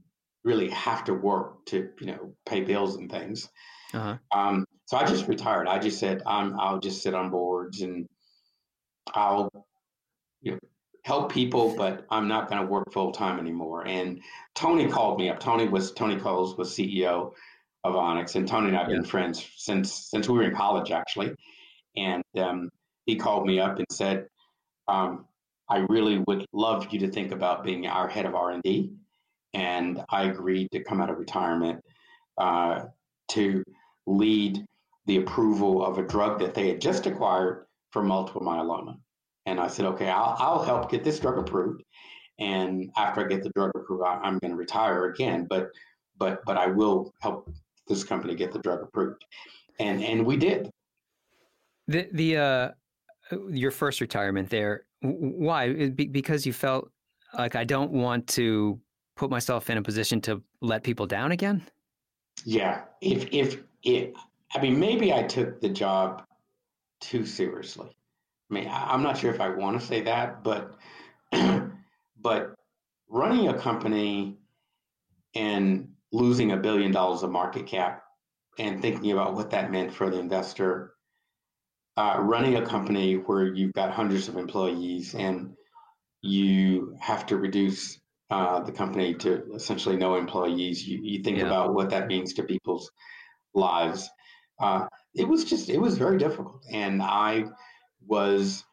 really have to work to, you know, pay bills and things. Uh-huh. Um, so I just retired. I just said, I'll just sit on boards and I'll, you know, help people, but I'm not going to work full time anymore. And Tony called me up. Tony was Tony Coles was CEO of Onyx, and Tony and I've yeah. been friends since since we were in college, actually. And um, he called me up and said, um, "I really would love you to think about being our head of R and D." And I agreed to come out of retirement uh, to lead the approval of a drug that they had just acquired for multiple myeloma. And I said, okay, I'll, I'll help get this drug approved. And after I get the drug approved, I, am going to retire again. But but but I will help this company get the drug approved. And and we did. The the uh, your first retirement there. Why? Because you felt like I don't want to put myself in a position to let people down again. Yeah. If if it, I mean, maybe I took the job too seriously. I mean, I'm not sure if I want to say that, but but running a company and losing a billion dollars of market cap and thinking about what that meant for the investor, uh, running a company where you've got hundreds of employees and you have to reduce uh, the company to essentially no employees. You, you think yeah. about what that means to people's lives. Uh, it was just, it was very difficult. And I was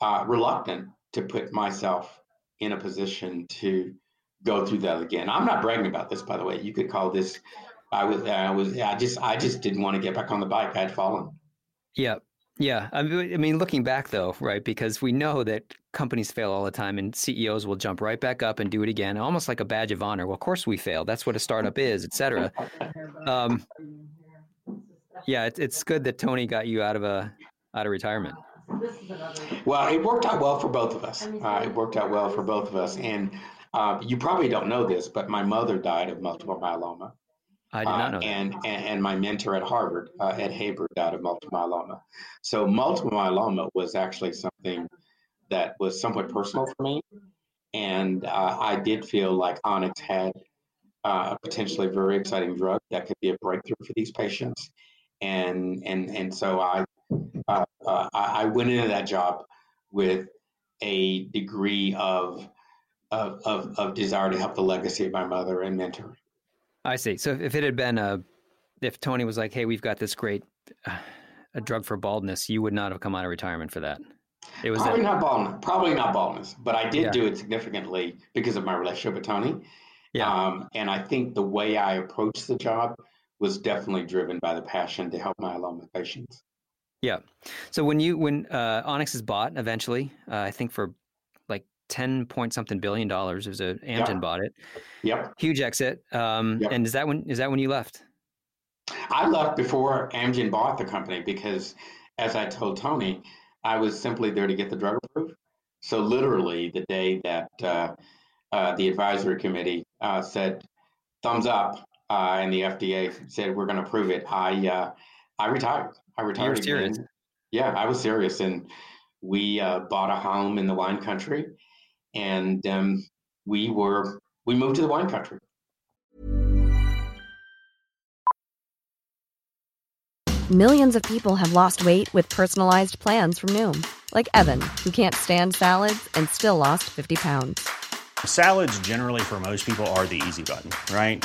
uh, reluctant to put myself in a position to go through that again. I'm not bragging about this, by the way. You could call this. I was. I was. I just. I just didn't want to get back on the bike. I had fallen. Yeah. Yeah. I mean, looking back though, right? Because we know that companies fail all the time, and CEOs will jump right back up and do it again, almost like a badge of honor. Well, of course we fail. That's what a startup is, et cetera. Um, yeah, it's it's good that Tony got you out of a out of retirement. Well, it worked out well for both of us. Uh, it worked out well for both of us, and uh, you probably don't know this, but my mother died of multiple myeloma. I did not know uh, and, and, and my mentor at Harvard, uh, Ed Haber, died of multiple myeloma. So multiple myeloma was actually something that was somewhat personal for me, and uh, I did feel like Onyx had uh, a potentially very exciting drug that could be a breakthrough for these patients, and and and so I uh, uh, I went into that job with a degree of, of, of, of, desire to help the legacy of my mother and mentor. I see. So if it had been a, if Tony was like, hey, we've got this great, uh, a drug for baldness, you would not have come out of retirement for that. It was probably not baldness. Probably not baldness, but I did yeah. do it significantly because of my relationship with Tony. Yeah. Um, and I think the way I approached the job was definitely driven by the passion to help my myeloma patients. Yeah. So when you when uh, Onyx is bought eventually, uh, I think for like ten point something billion dollars, it was a Amgen yep. bought it. Yep. Huge exit. Um, yep. And is that when is that when you left? I left before Amgen bought the company because, as I told Tony, I was simply there to get the drug approved. So literally, the day that uh, uh the advisory committee uh, said thumbs up, uh, and the FDA said we're going to approve it, I I retired. I retired. You were serious. Yeah, I was serious, and we uh, bought a home in the wine country, and um, we were we moved to the wine country. Millions of people have lost weight with personalized plans from Noom, like Evan, who can't stand salads and still lost fifty pounds. Salads, generally, for most people, are the easy button, right?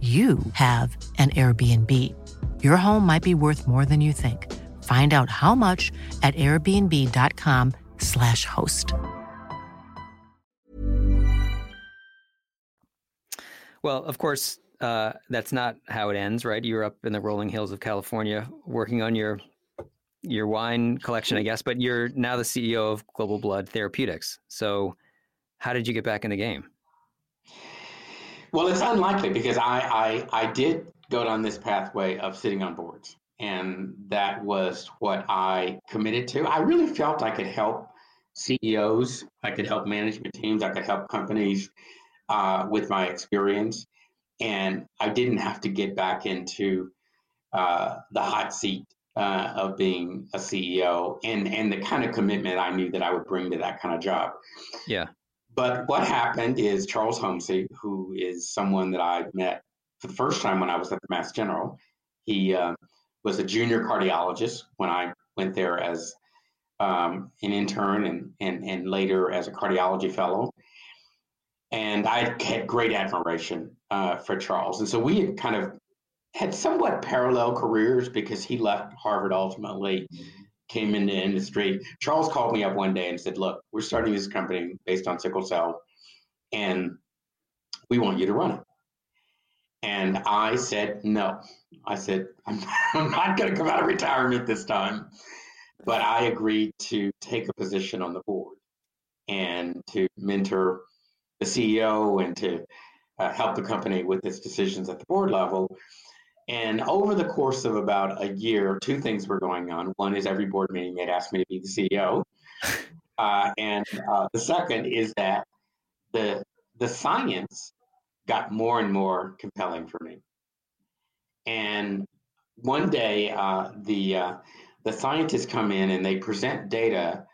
you have an Airbnb. Your home might be worth more than you think. Find out how much at airbnb.com/slash host. Well, of course, uh, that's not how it ends, right? You're up in the rolling hills of California working on your your wine collection, I guess, but you're now the CEO of Global Blood Therapeutics. So, how did you get back in the game? Well, it's unlikely because I, I, I did go down this pathway of sitting on boards, and that was what I committed to. I really felt I could help CEOs, I could help management teams, I could help companies uh, with my experience, and I didn't have to get back into uh, the hot seat uh, of being a CEO and and the kind of commitment I knew that I would bring to that kind of job. Yeah. But what happened is Charles Homcy, who is someone that I met for the first time when I was at the Mass General, he uh, was a junior cardiologist when I went there as um, an intern and, and, and later as a cardiology fellow. And I had great admiration uh, for Charles. And so we had kind of had somewhat parallel careers because he left Harvard ultimately, came into industry. Charles called me up one day and said, Look, we're starting this company based on sickle cell, and we want you to run it. And I said, No. I said, I'm, I'm not going to come out of retirement this time. But I agreed to take a position on the board and to mentor the CEO and to uh, help the company with its decisions at the board level. And over the course of about a year, two things were going on. One is every board meeting they'd ask me to be the CEO, uh, and uh, the second is that the the science got more and more compelling for me. And one day, uh, the uh, the scientists come in and they present data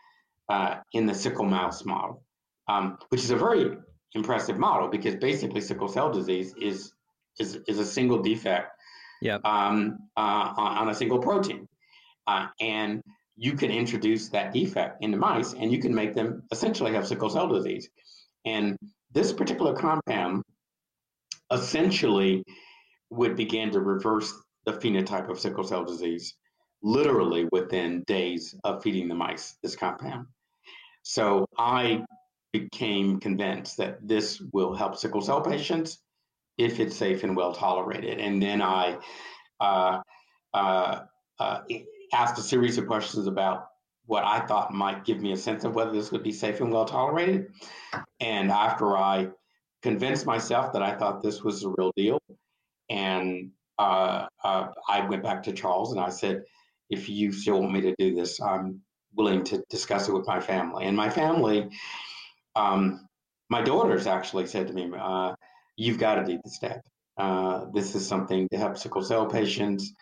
uh, in the sickle mouse model, um, which is a very impressive model because basically sickle cell disease is is, is a single defect yep. um, uh, on, a single protein. Uh, and you can introduce that defect into mice and you can make them essentially have sickle cell disease. And this particular compound essentially would begin to reverse the phenotype of sickle cell disease literally within days of feeding the mice this compound. So I became convinced that this will help sickle cell patients if it's safe and well tolerated. And then I uh, uh, uh, asked a series of questions about what I thought might give me a sense of whether this would be safe and well tolerated. And after I convinced myself that I thought this was the real deal, and uh, uh, I went back to Charles and I said, if you still want me to do this, I'm willing to discuss it with my family. And my family, um, my daughters actually said to me, uh, "You've got to do the step. Uh, this is something to help sickle cell patients.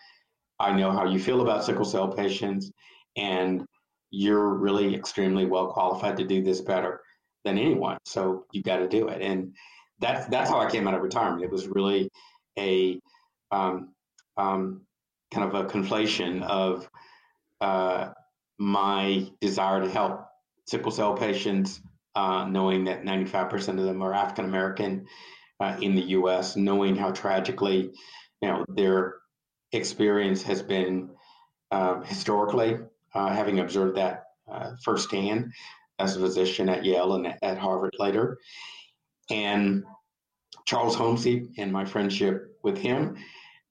I know how you feel about sickle cell patients, and you're really extremely well qualified to do this better than anyone. So you've got to do it." And that's that's how I came out of retirement. It was really a um, um, kind of a conflation of uh, my desire to help sickle cell patients, uh, knowing that 95% of them are African American uh, in the U.S., knowing how tragically, you know, their experience has been um, historically, uh, having observed that uh, firsthand as a physician at Yale and at Harvard later, and Charles Homcy and my friendship with him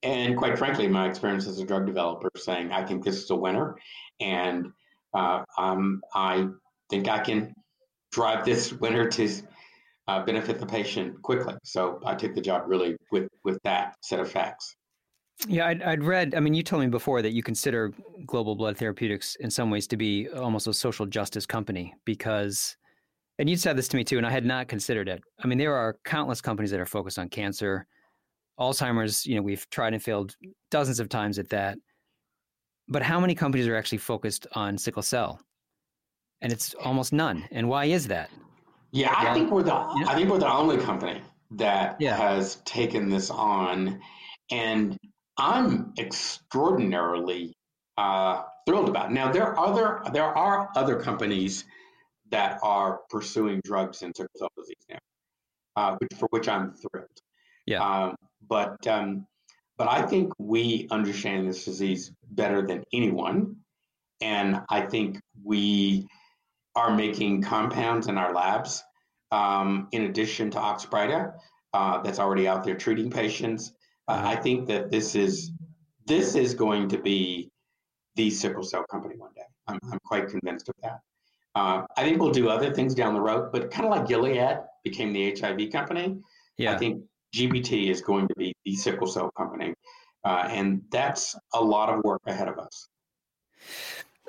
and quite frankly, my experience as a drug developer saying, I think this is a winner. And uh, um, I think I can drive this winner to uh, benefit the patient quickly. So I took the job really with, with that set of facts. Yeah, I'd, I'd, read. I mean, you told me before that you consider Global Blood Therapeutics in some ways to be almost a social justice company because, and you said this to me too, and I had not considered it. I mean, there are countless companies that are focused on cancer, Alzheimer's, you know, we've tried and failed dozens of times at that. But how many companies are actually focused on sickle cell? And it's almost none. And why is that? Yeah, I think we're the yeah. I think we're the only company that yeah. has taken this on, and I'm extraordinarily uh, thrilled about. It. Now there are other there are other companies that are pursuing drugs in sickle cell disease now, uh, which, for which I'm thrilled. Yeah. Um, but um, but I think we understand this disease better than anyone, and I think we are making compounds in our labs um, in addition to Oxbryta uh, that's already out there treating patients. Uh, I think that this is this is going to be the sickle cell company one day. I'm, I'm quite convinced of that. Uh, I think we'll do other things down the road, but kind of like Gilead became the HIV company. Yeah. I think GBT is going to be the sickle cell company. Uh, and that's a lot of work ahead of us.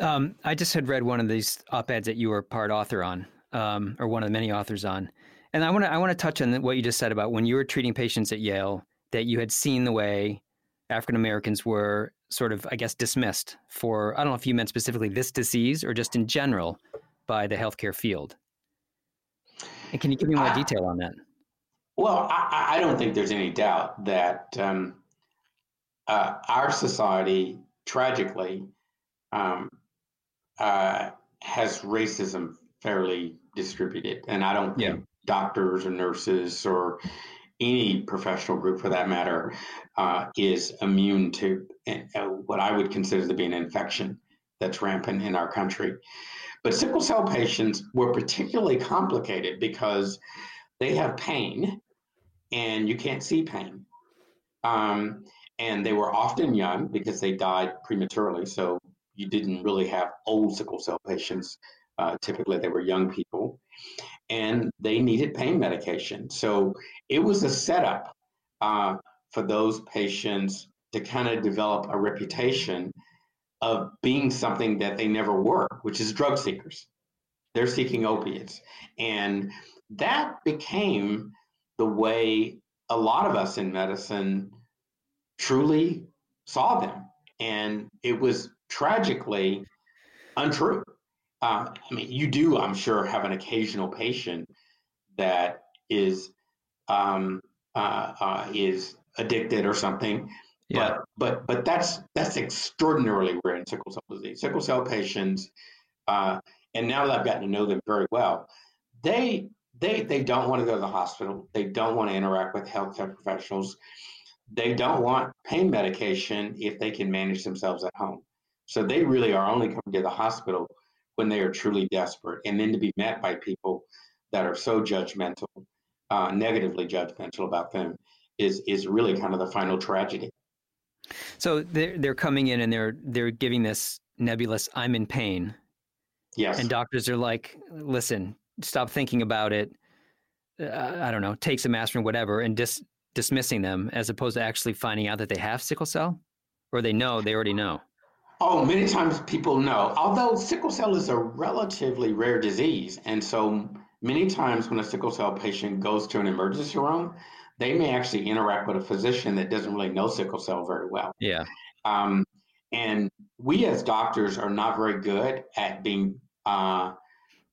Um, I just had read one of these op-eds that you were part author on, um, or one of the many authors on, and I want to I want to touch on what you just said about when you were treating patients at Yale that you had seen the way African Americans were sort of I guess dismissed for I don't know if you meant specifically this disease or just in general by the healthcare field. And can you give me more detail on that? Well, I, I, don't think there's any doubt that um, uh, our society, tragically, um, uh, has racism fairly distributed, and I don't think yeah. doctors or nurses or any professional group for that matter uh, is immune to uh, what I would consider to be an infection that's rampant in our country. But sickle cell patients were particularly complicated because they have pain and you can't see pain. Um, and they were often young because they died prematurely. So you didn't really have old sickle cell patients. Uh, typically, they were young people and they needed pain medication. So it was a setup uh, for those patients to kind of develop a reputation of being something that they never were, which is drug seekers. They're seeking opiates. And that became the way a lot of us in medicine truly saw them. And it was tragically untrue. Uh, I mean, you do, I'm sure, have an occasional patient that is um, uh, uh, is addicted or something. Yeah. But but but that's that's extraordinarily rare in sickle cell disease. Sickle cell patients, uh, and now that I've gotten to know them very well, they they they don't want to go to the hospital. They don't want to interact with healthcare professionals. They don't want pain medication if they can manage themselves at home. So they really are only coming to the hospital when they are truly desperate, and then to be met by people that are so judgmental, uh, negatively judgmental about them, is is really kind of the final tragedy. So they're they're coming in and they're they're giving this nebulous "I'm in pain." Yes. And doctors are like, "Listen, stop thinking about it." Uh, I don't know, take some aspirin, whatever, and dis- dismissing them as opposed to actually finding out that they have sickle cell, or they know they already know. Oh, many times people know. Although sickle cell is a relatively rare disease, and so many times when a sickle cell patient goes to an emergency room, they may actually interact with a physician that doesn't really know sickle cell very well. Yeah. Um, and we as doctors are not very good at being uh,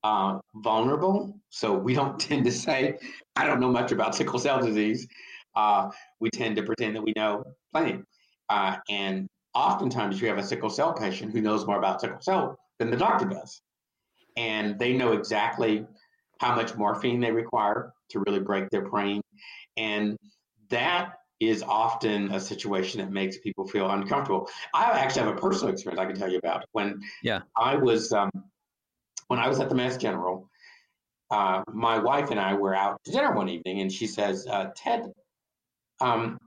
uh, vulnerable. So we don't tend to say, I don't know much about sickle cell disease. Uh, we tend to pretend that we know plenty. Uh, and oftentimes you have a sickle cell patient who knows more about sickle cell than the doctor does. And they know exactly how much morphine they require to really break their brain. And that is often a situation that makes people feel uncomfortable. I actually have a personal experience I can tell you about. When yeah. I was um, when I was at the Mass General, uh, my wife and I were out to dinner one evening, and she says, uh, "Ted, um,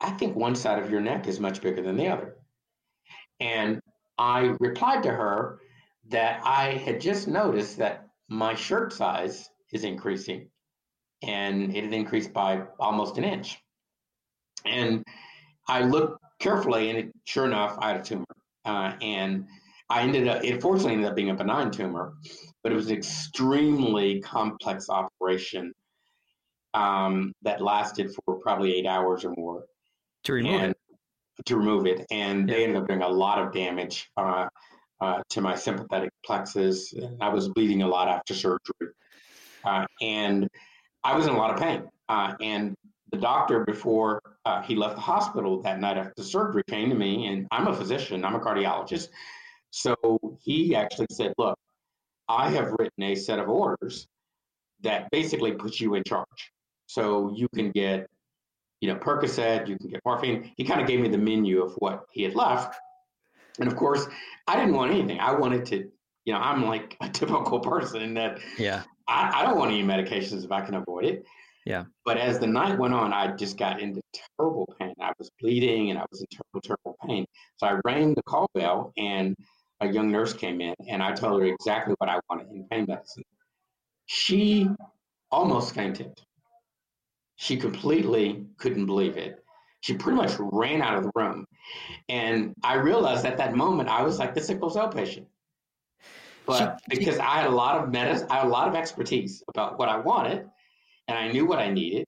I think one side of your neck is much bigger than the other." And I replied to her that I had just noticed that my shirt size is increasing and it had increased by almost an inch. And I looked carefully, and it, sure enough, I had a tumor. Uh, and I ended up, it fortunately ended up being a benign tumor, but it was an extremely complex operation um, that lasted for probably eight hours or more. To remove and, to remove it, and they ended up doing a lot of damage uh, uh, to my sympathetic plexus. I was bleeding a lot after surgery, uh, and I was in a lot of pain. Uh, and the doctor, before uh, he left the hospital that night after surgery, came to me, and I'm a physician, I'm a cardiologist, so he actually said, "Look, I have written a set of orders that basically puts you in charge, so you can get." You know, Percocet, you can get morphine. He kind of gave me the menu of what he had left. And of course, I didn't want anything. I wanted to, you know, I'm like a typical person that yeah, I, I don't want any medications if I can avoid it. Yeah. But as the night went on, I just got into terrible pain. I was bleeding and I was in terrible, terrible pain. So I rang the call bell and a young nurse came in and I told her exactly what I wanted in pain medicine. She almost fainted. She completely couldn't believe it. She pretty much ran out of the room. And I realized at that moment I was like the sickle cell patient. But she, because I had a lot of medicine, I had a lot of expertise about what I wanted, and I knew what I needed.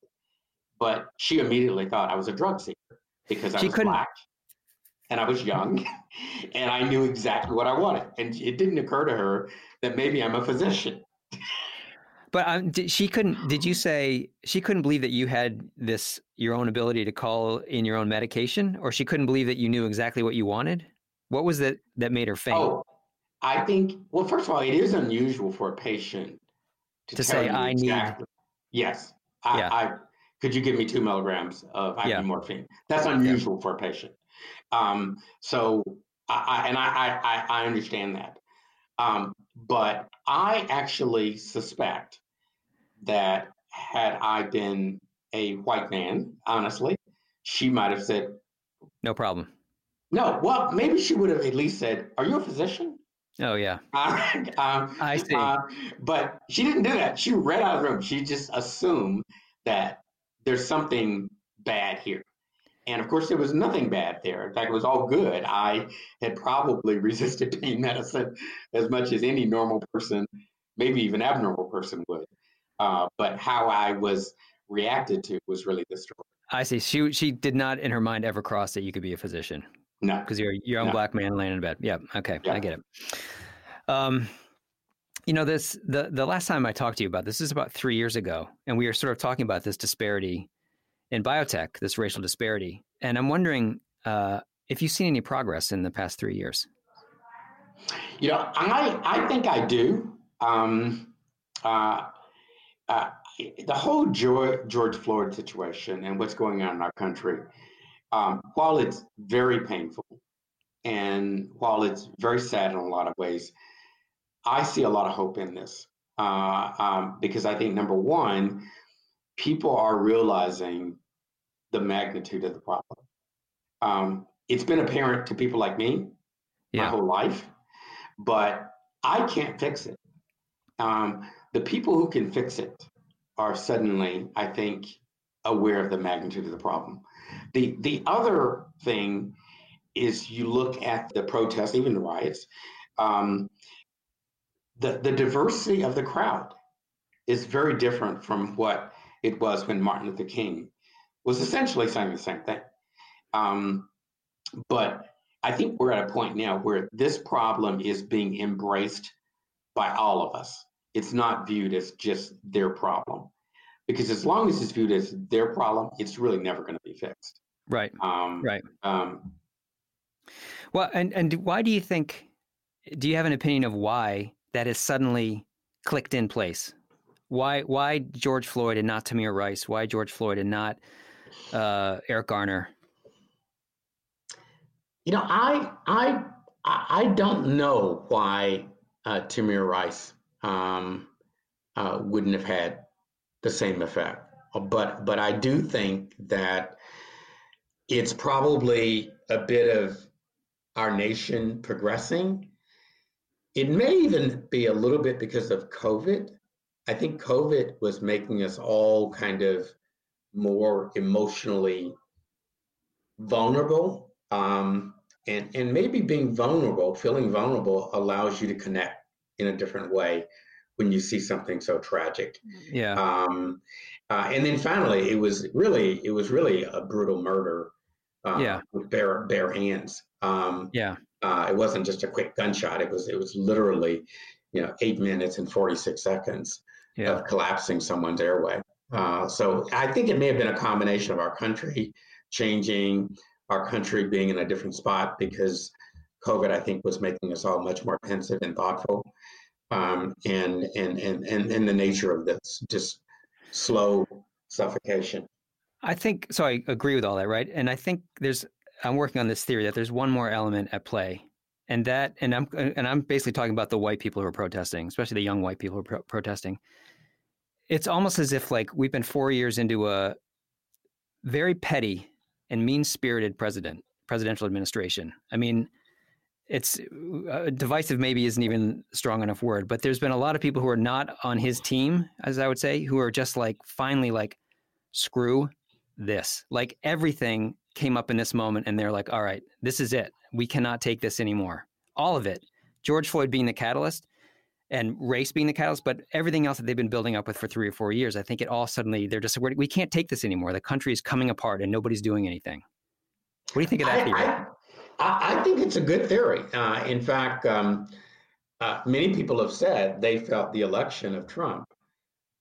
But she immediately thought I was a drug seeker because I was black and I was young and I knew exactly what I wanted. And it didn't occur to her that maybe I'm a physician. But um, did, she couldn't. Did you say she couldn't believe that you had this your own ability to call in your own medication, or she couldn't believe that you knew exactly what you wanted? What was that that made her faint? Oh, I think, well, first of all, it is unusual for a patient to, to say, I exactly, need. Yes. I, yeah. I, could you give me two milligrams of IV yeah. morphine? That's unusual yeah. for a patient. Um, so, I, I and I, I, I understand that. Um, but I actually suspect that had I been a white man, honestly, she might have said, No problem. No, well, maybe she would have at least said, Are you a physician? Oh, yeah. Uh, um, I see. Uh, but she didn't do that. She ran out of the room. She just assumed that there's something bad here. And of course, there was nothing bad there. In fact, it was all good. I had probably resisted pain medicine as much as any normal person, maybe even abnormal person would. Uh, but how I was reacted to was really the story. I see. She she did not in her mind ever cross that you could be a physician. No, because you're a young no. black man laying in bed. Yeah. Okay. Yeah. I get it. Um, you know this the the last time I talked to you about this is about three years ago, and we were sort of talking about this disparity in biotech, this racial disparity, and I'm wondering uh, if you've seen any progress in the past three years. You know, I I think I do. Um, uh, uh, the whole George, George Floyd situation and what's going on in our country, um, while it's very painful and while it's very sad in a lot of ways, I see a lot of hope in this uh, um, because I think number one, people are realizing the magnitude of the problem. Um, it's been apparent to people like me yeah. my whole life, but I can't fix it. Um, the people who can fix it are suddenly, I think, aware of the magnitude of the problem. The the other thing is you look at the protests, even the riots, um, the the diversity of the crowd is very different from what it was when Martin Luther King was essentially saying the same thing. Um, but I think we're at a point now where this problem is being embraced by all of us it's not viewed as just their problem. Because as long as it's viewed as their problem, it's really never going to be fixed. Right. Um, right. Um, well, and and why do you think? Do you have an opinion of why that is suddenly clicked in place? Why why George Floyd and not Tamir Rice? Why George Floyd and not uh, Eric Garner? You know, I I I don't know why uh, Tamir Rice um, uh, wouldn't have had the same effect. But but I do think that it's probably a bit of our nation progressing. It may even be a little bit because of COVID. I think COVID was making us all kind of more emotionally vulnerable. Um, and, and maybe being vulnerable, feeling vulnerable, allows you to connect in a different way when you see something so tragic. Yeah. Um, uh, and then finally, it was really it was really a brutal murder. Uh, yeah. With bare bare hands. Um, yeah. Uh, it wasn't just a quick gunshot. It was it was literally, you know, eight minutes and forty six seconds yeah. of collapsing someone's airway. Uh, so I think it may have been a combination of our country changing, our country being in a different spot because COVID, I think, was making us all much more pensive and thoughtful um, and, and, and, and, and the nature of this just slow suffocation. I think so. I agree with all that, right? And I think there's, I'm working on this theory that there's one more element at play. And that, and I'm, and I'm basically talking about the white people who are protesting, especially the young white people who are pro- protesting. It's almost as if like we've been four years into a very petty and mean spirited president, presidential administration. I mean, it's uh, divisive maybe isn't even strong enough word but there's been a lot of people who are not on his team as i would say who are just like finally like screw this. Like everything came up in this moment and they're like all right this is it. We cannot take this anymore. All of it. George floyd being the catalyst and race being the catalyst but everything else that they've been building up with for three or four years i think it all suddenly they're just we can't take this anymore. The country is coming apart and nobody's doing anything. What do you think of that I, I, I, I think it's a good theory. Uh, in fact, um, uh, many people have said they felt the election of Trump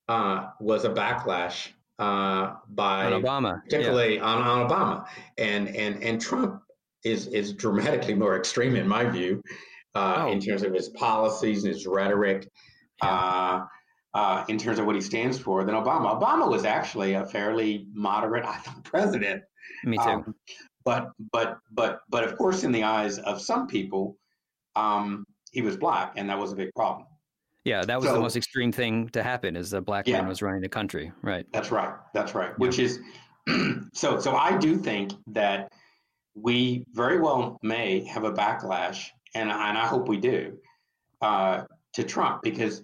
uh, was a backlash uh, by on Obama, particularly yeah. on, on Obama, and and and Trump is is dramatically more extreme in my view uh, Oh. in terms of his policies and his rhetoric, uh, uh, in terms of what he stands for, than Obama. Obama was actually a fairly moderate, I thought, president. Me too. Um, but but but but of course, in the eyes of some people, um, he was black, and that was a big problem. yeah, that was the most extreme thing to happen is a black man was running the country. Right. That's right. That's right. Which is so. So I do think that we very well may have a backlash, and and I hope we do, uh, to Trump because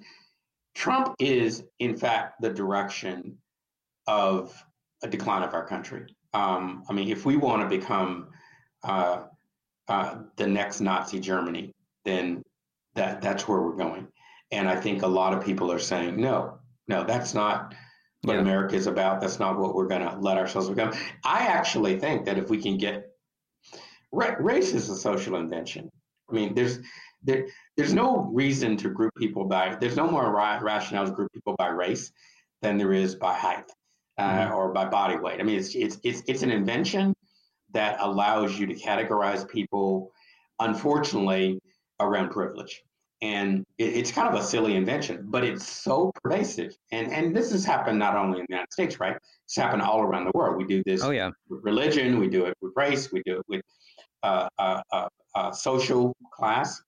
Trump is in fact the direction of a decline of our country. Um, I mean, if we want to become uh, uh, the next Nazi Germany, then that that's where we're going. And I think a lot of people are saying, no, no, that's not what Yeah. America is about. That's not what we're going to let ourselves become. I actually think that if we can get ra- race is a social invention. I mean, there's there there's no reason to group people by there's no more ra- rationale to group people by race than there is by height uh, Mhm. or by body weight. I mean, it's it's it's it's an invention that allows you to categorize people, unfortunately, around privilege. And it, it's kind of a silly invention, but it's so pervasive. And and this has happened not only in the United States, right? It's happened all around the world. We do this Oh yeah. with religion, we do it with race, we do it with uh, uh, uh, social class.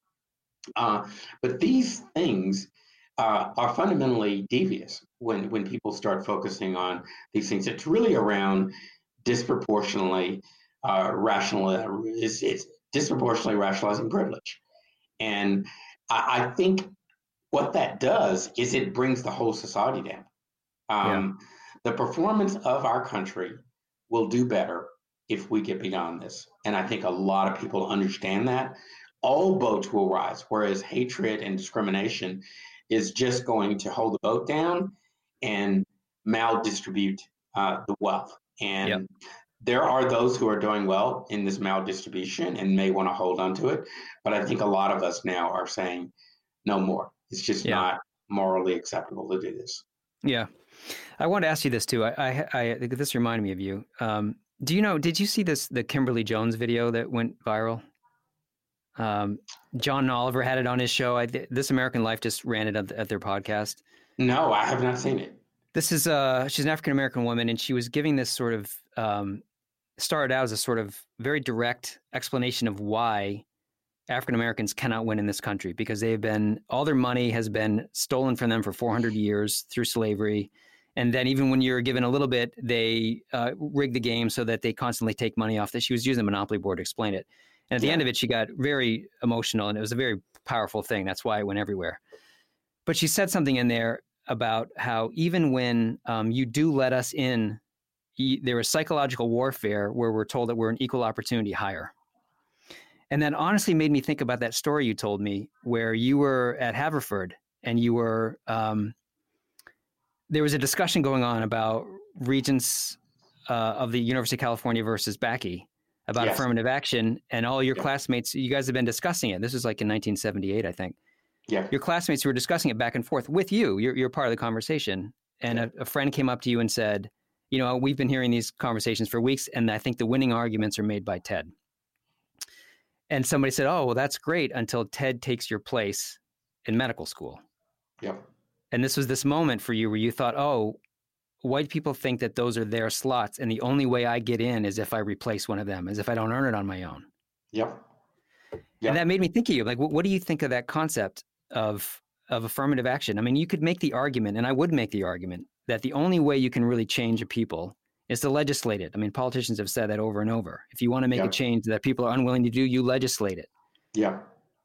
Uh, but these things uh, are fundamentally devious when, when people start focusing on these things. It's really around disproportionately uh, rational, it's, it's disproportionately rationalizing privilege. And I, I think what that does is it brings the whole society down. Um, The performance of our country will do better if we get beyond this. And I think a lot of people understand that. All boats will rise, whereas hatred and discrimination is just going to hold the boat down and maldistribute uh, the wealth. And Yep. there are those who are doing well in this maldistribution and may want to hold on to it. But I think a lot of us now are saying no more. It's just Yeah. not morally acceptable to do this. Yeah. I want to ask you this too. I, I, I this reminded me of you. Um, do you know? Did you see this the Kimberly Jones video that went viral? Um, John Oliver had it on his show. I, this American Life just ran it at, at their podcast. No, I have not seen it. This is uh, she's an African American woman, and she was giving this sort of um, started out as a sort of very direct explanation of why African Americans cannot win in this country because they've been all their money has been stolen from them for 400 years through slavery, and then even when you're given a little bit, they uh, rig the game so that they constantly take money off. That she was using the Monopoly board to explain it, and at the Yeah. end of it, she got very emotional, and it was a very powerful thing. That's why it went everywhere. But she said something in there about how even when um, you do let us in, y- there is psychological warfare where we're told that we're an equal opportunity hire. And that honestly made me think about that story you told me where you were at Haverford and you were, um, there was a discussion going on about regents uh, of the University of California versus Bakke about Yes. affirmative action. And all your Yeah. classmates, you guys have been discussing it. This was like in 1978, I think Yeah. your classmates were discussing it back and forth with you. You're, you're part of the conversation. And a, a friend came up to you and said, You know, we've been hearing these conversations for weeks, and I think the winning arguments are made by Ted. And somebody said, Oh, well, that's great until Ted takes your place in medical school. Yep. And this was this moment for you where you thought, Oh, white people think that those are their slots. And the only way I get in is if I replace one of them, as if I don't earn it on my own. Yep. Yeah. And that made me think of you. Like, what, what do you think of that concept of of affirmative action? I mean, you could make the argument, and I would make the argument that the only way you can really change a people is to legislate it. I mean, politicians have said that over and over. If you want to make Yeah. a change that people are unwilling to do, you legislate it. Yeah.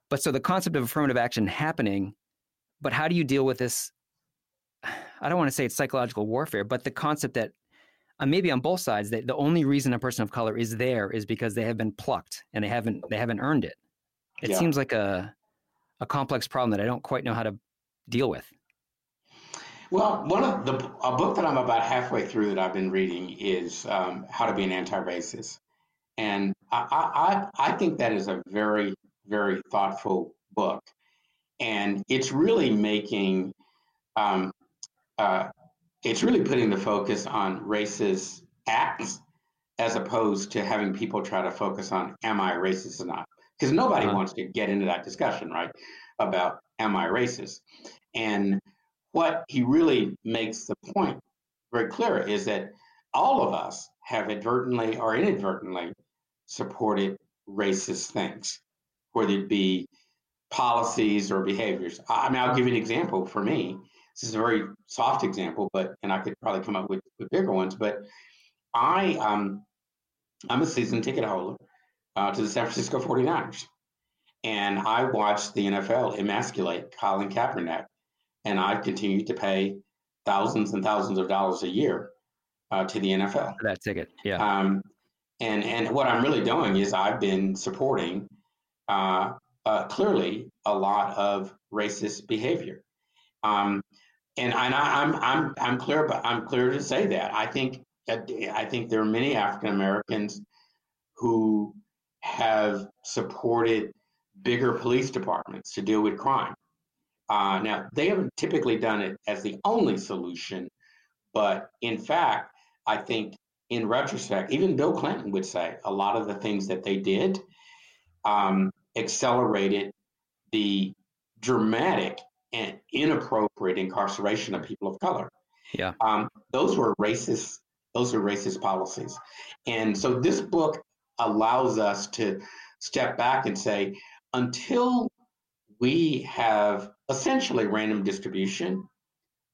But so the concept of affirmative action happening, but how do you deal with this? I don't want to say it's psychological warfare, but the concept that uh, maybe on both sides that the only reason a person of color is there is because they have been plucked and they haven't they haven't earned it. It Yeah. seems like a a complex problem that I don't quite know how to deal with. Well, one of the a book that I'm about halfway through that I've been reading is um, How to Be an Anti-Racist, and I, I I I think that is a very very thoughtful book, and it's really making um, uh, it's really putting the focus on racist acts as opposed to having people try to focus on am I racist or not because nobody uh-huh. wants to get into that discussion, right? About am I racist? And what he really makes the point very clear is that all of us have advertently or inadvertently supported racist things, whether it be policies or behaviors. I mean, I'll give you an example for me. This is a very soft example, but and I could probably come up with, with bigger ones. But I, um, I'm a season ticket holder uh, to the San Francisco 49ers. And I watched the NFL emasculate Colin Kaepernick, and I've continued to pay thousands and thousands of dollars a year uh, to the NFL. for That ticket, yeah. Um, and and what I'm really doing is I've been supporting uh, uh, clearly a lot of racist behavior. Um, and I, am I'm, I'm I'm clear, but I'm clear to say that I think I think there are many African Americans who have supported bigger police departments to deal with crime. Uh, now they haven't typically done it as the only solution, but in fact, I think in retrospect, even Bill Clinton would say a lot of the things that they did um, accelerated the dramatic and inappropriate incarceration of people of color. Yeah. Um, those were racist. Those are racist policies, and so this book allows us to step back and say, until we have essentially random distribution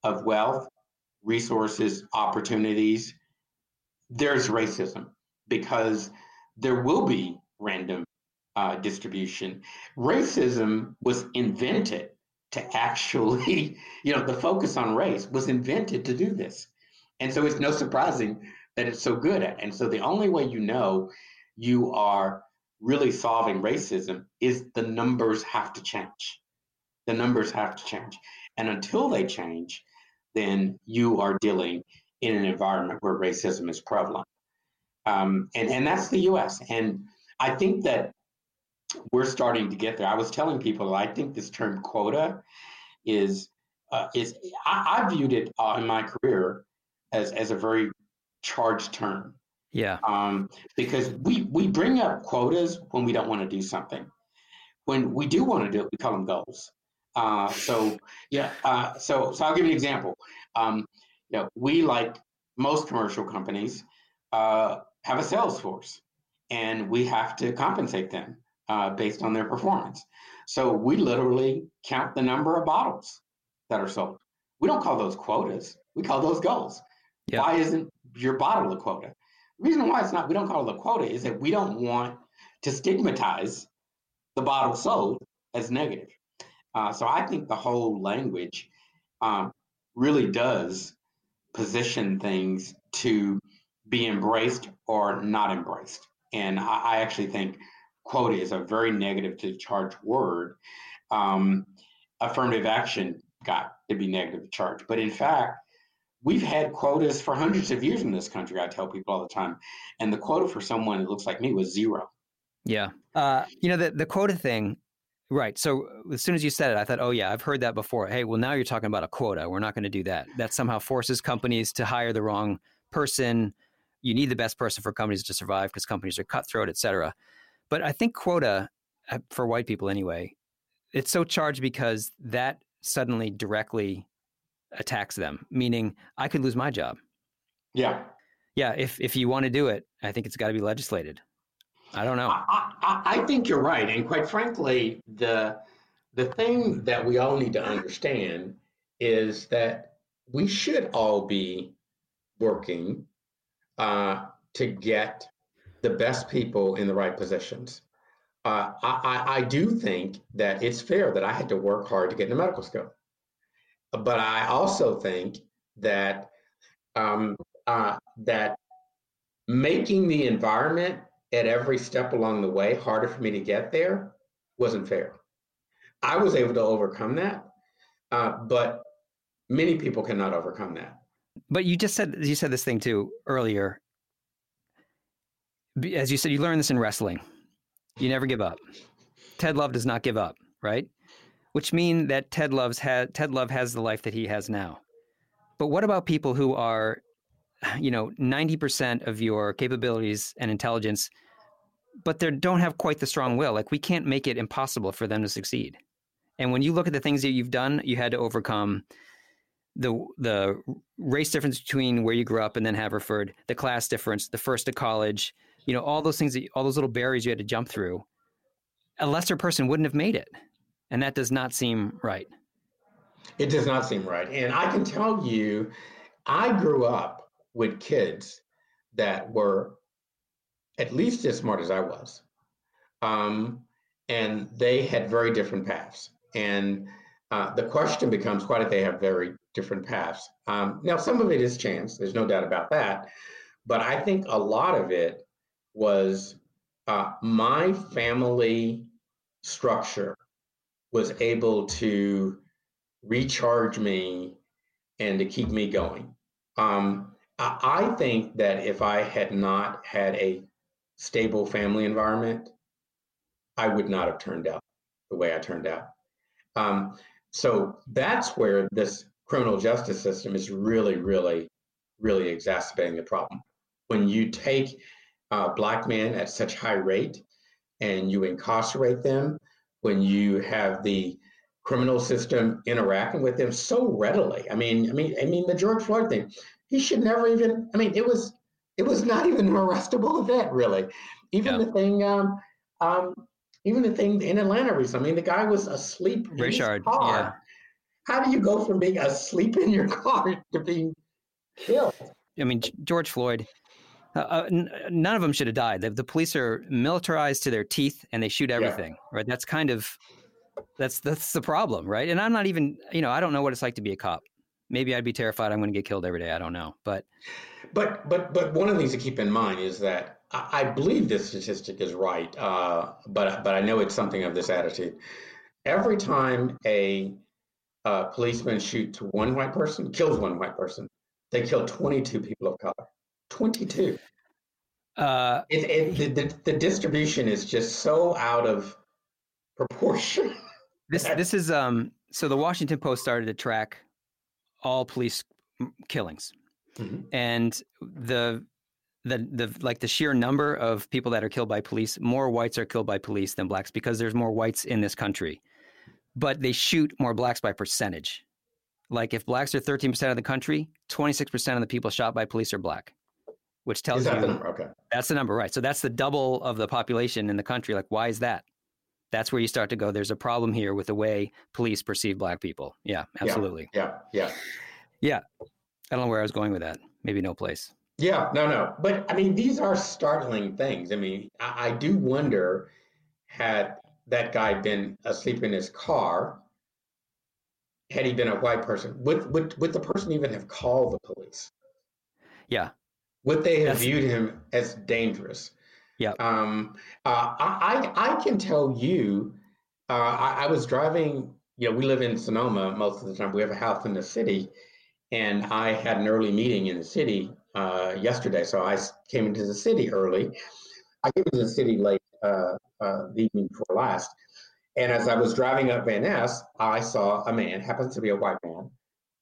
of wealth, resources, opportunities, there's racism because there will be random uh, distribution. Racism was invented to actually, you know, the focus on race was invented to do this. And so it's no surprising that it's so good at. And so the only way you know you are really solving racism is the numbers have to change. The numbers have to change. And until they change, then you are dealing in an environment where racism is prevalent. Um, and, and that's the US. And I think that we're starting to get there. I was telling people I think this term quota is uh, is I, I, viewed it uh, in my career as as a very charged term. Yeah. Um, because we we bring up quotas when we don't want to do something. When we do want to do it, we call them goals. Uh, so yeah. Uh, so so I'll give you an example. Um, you know, we like most commercial companies uh, have a sales force, and we have to compensate them uh, based on their performance. So we literally count the number of bottles that are sold. We don't call those quotas. We call those goals. Yep. Why isn't your bottle a quota? The reason why it's not, we don't call it a quota is that we don't want to stigmatize the bottle sold as negative. Uh, so I think the whole language um, really does position things to be embraced or not embraced. And I, I actually think quota is a very negative to charge word. Um, affirmative action got to be negative to charge. But in fact, we've had quotas for hundreds of years in this country. I tell people all the time, and the quota for someone that looks like me was zero. Yeah, uh, you know the the quota thing, right? So as soon as you said it, I thought, oh yeah, I've heard that before. Hey, well now you're talking about a quota. We're not going to do that. That somehow forces companies to hire the wrong person. You need the best person for companies to survive because companies are cutthroat, et cetera. But I think quota uh, for white people anyway, it's so charged because that suddenly directly attacks them, meaning I could lose my job. Yeah. Yeah. If, if you want to do it, I think it's got to be legislated. I don't know. I, I, I think you're right. And quite frankly, the, the thing that we all need to understand is that we should all be working uh, to get the best people in the right positions. Uh, I, I, do think that it's fair that I had to work hard to get into medical school. But I also think that um, uh, that making the environment at every step along the way harder for me to get there wasn't fair. I was able to overcome that, uh, but many people cannot overcome that. But you just said you said this thing too earlier as you said, you learn this in wrestling. You never give up. Ted Love does not give up, right? Which mean that Ted Love's ha- Ted Love has the life that he has now. But what about people who are, you know, ninety percent of your capabilities and intelligence but they don't have quite the strong will. Like we can't make it impossible for them to succeed. And when you look at the things that you've done, you had to overcome the the race difference between where you grew up and then Haverford, the class difference, the first to college, you know, all those things that all those little barriers you had to jump through. A lesser person wouldn't have made it. And that does not seem right. It does not seem right. And I can tell you, I grew up with kids that were at least as smart as I was. Um, and they had very different paths. And uh, the question becomes why did they have very different paths? Um, now, some of it is chance, there's no doubt about that. But I think a lot of it was uh, my family structure was able to recharge me and to keep me going. Um, I think that if I had not had a stable family environment, I would not have turned out the way I turned out. Um, so that's where this criminal justice system is really, really, really exacerbating the problem. When you take uh, black men at such high rate and you incarcerate them, when you have the criminal system interacting with them so readily. I mean, I mean, I mean, the George Floyd thing. He should never even. I mean, it was it was not even an arrestable event, really. Even yeah. the thing, um, um, even the thing in Atlanta recently. I mean, the guy was asleep in Richard, his car. Yeah. How do you go from being asleep in your car to being killed? I mean, George Floyd. Uh, uh, n- none of them should have died. The, the, police are militarized to their teeth, and they shoot everything. Yeah. Right? That's kind of that's that's the problem, right? And I'm not even, you know, I don't know what it's like to be a cop. Maybe I'd be terrified I'm going to get killed every day. I don't know, but but but but one of the things to keep in mind is that I, I believe this statistic is right, uh, but but I know it's something of this attitude. Every time a uh, policeman shoots one white person, kills one white person, they kill 22 people of color. 22. Uh, it, it, the, the, the distribution is just so out of proportion. this this is um so the Washington Post started to track all police killings, mm-hmm. and the the the like the sheer number of people that are killed by police, more whites are killed by police than blacks because there's more whites in this country, but they shoot more blacks by percentage. Like if blacks are 13% of the country, 26% of the people shot by police are black, which tells you? Okay. that's the number, right? So that's the double of the population in the country. Like, why is that? that's where you start to go there's a problem here with the way police perceive black people yeah absolutely yeah yeah yeah, yeah. i don't know where i was going with that maybe no place yeah no no but i mean these are startling things i mean i, I do wonder had that guy been asleep in his car had he been a white person would would, would the person even have called the police yeah would they have That's... viewed him as dangerous yeah. Um, uh, I, I can tell you, uh, I, I, was driving, you know, we live in Sonoma most of the time. We have a house in the city. And I had an early meeting in the city uh, yesterday. So I came into the city early. I came into the city late uh, uh, the evening before last. And as I was driving up Van Ness, I saw a man, happens to be a white man,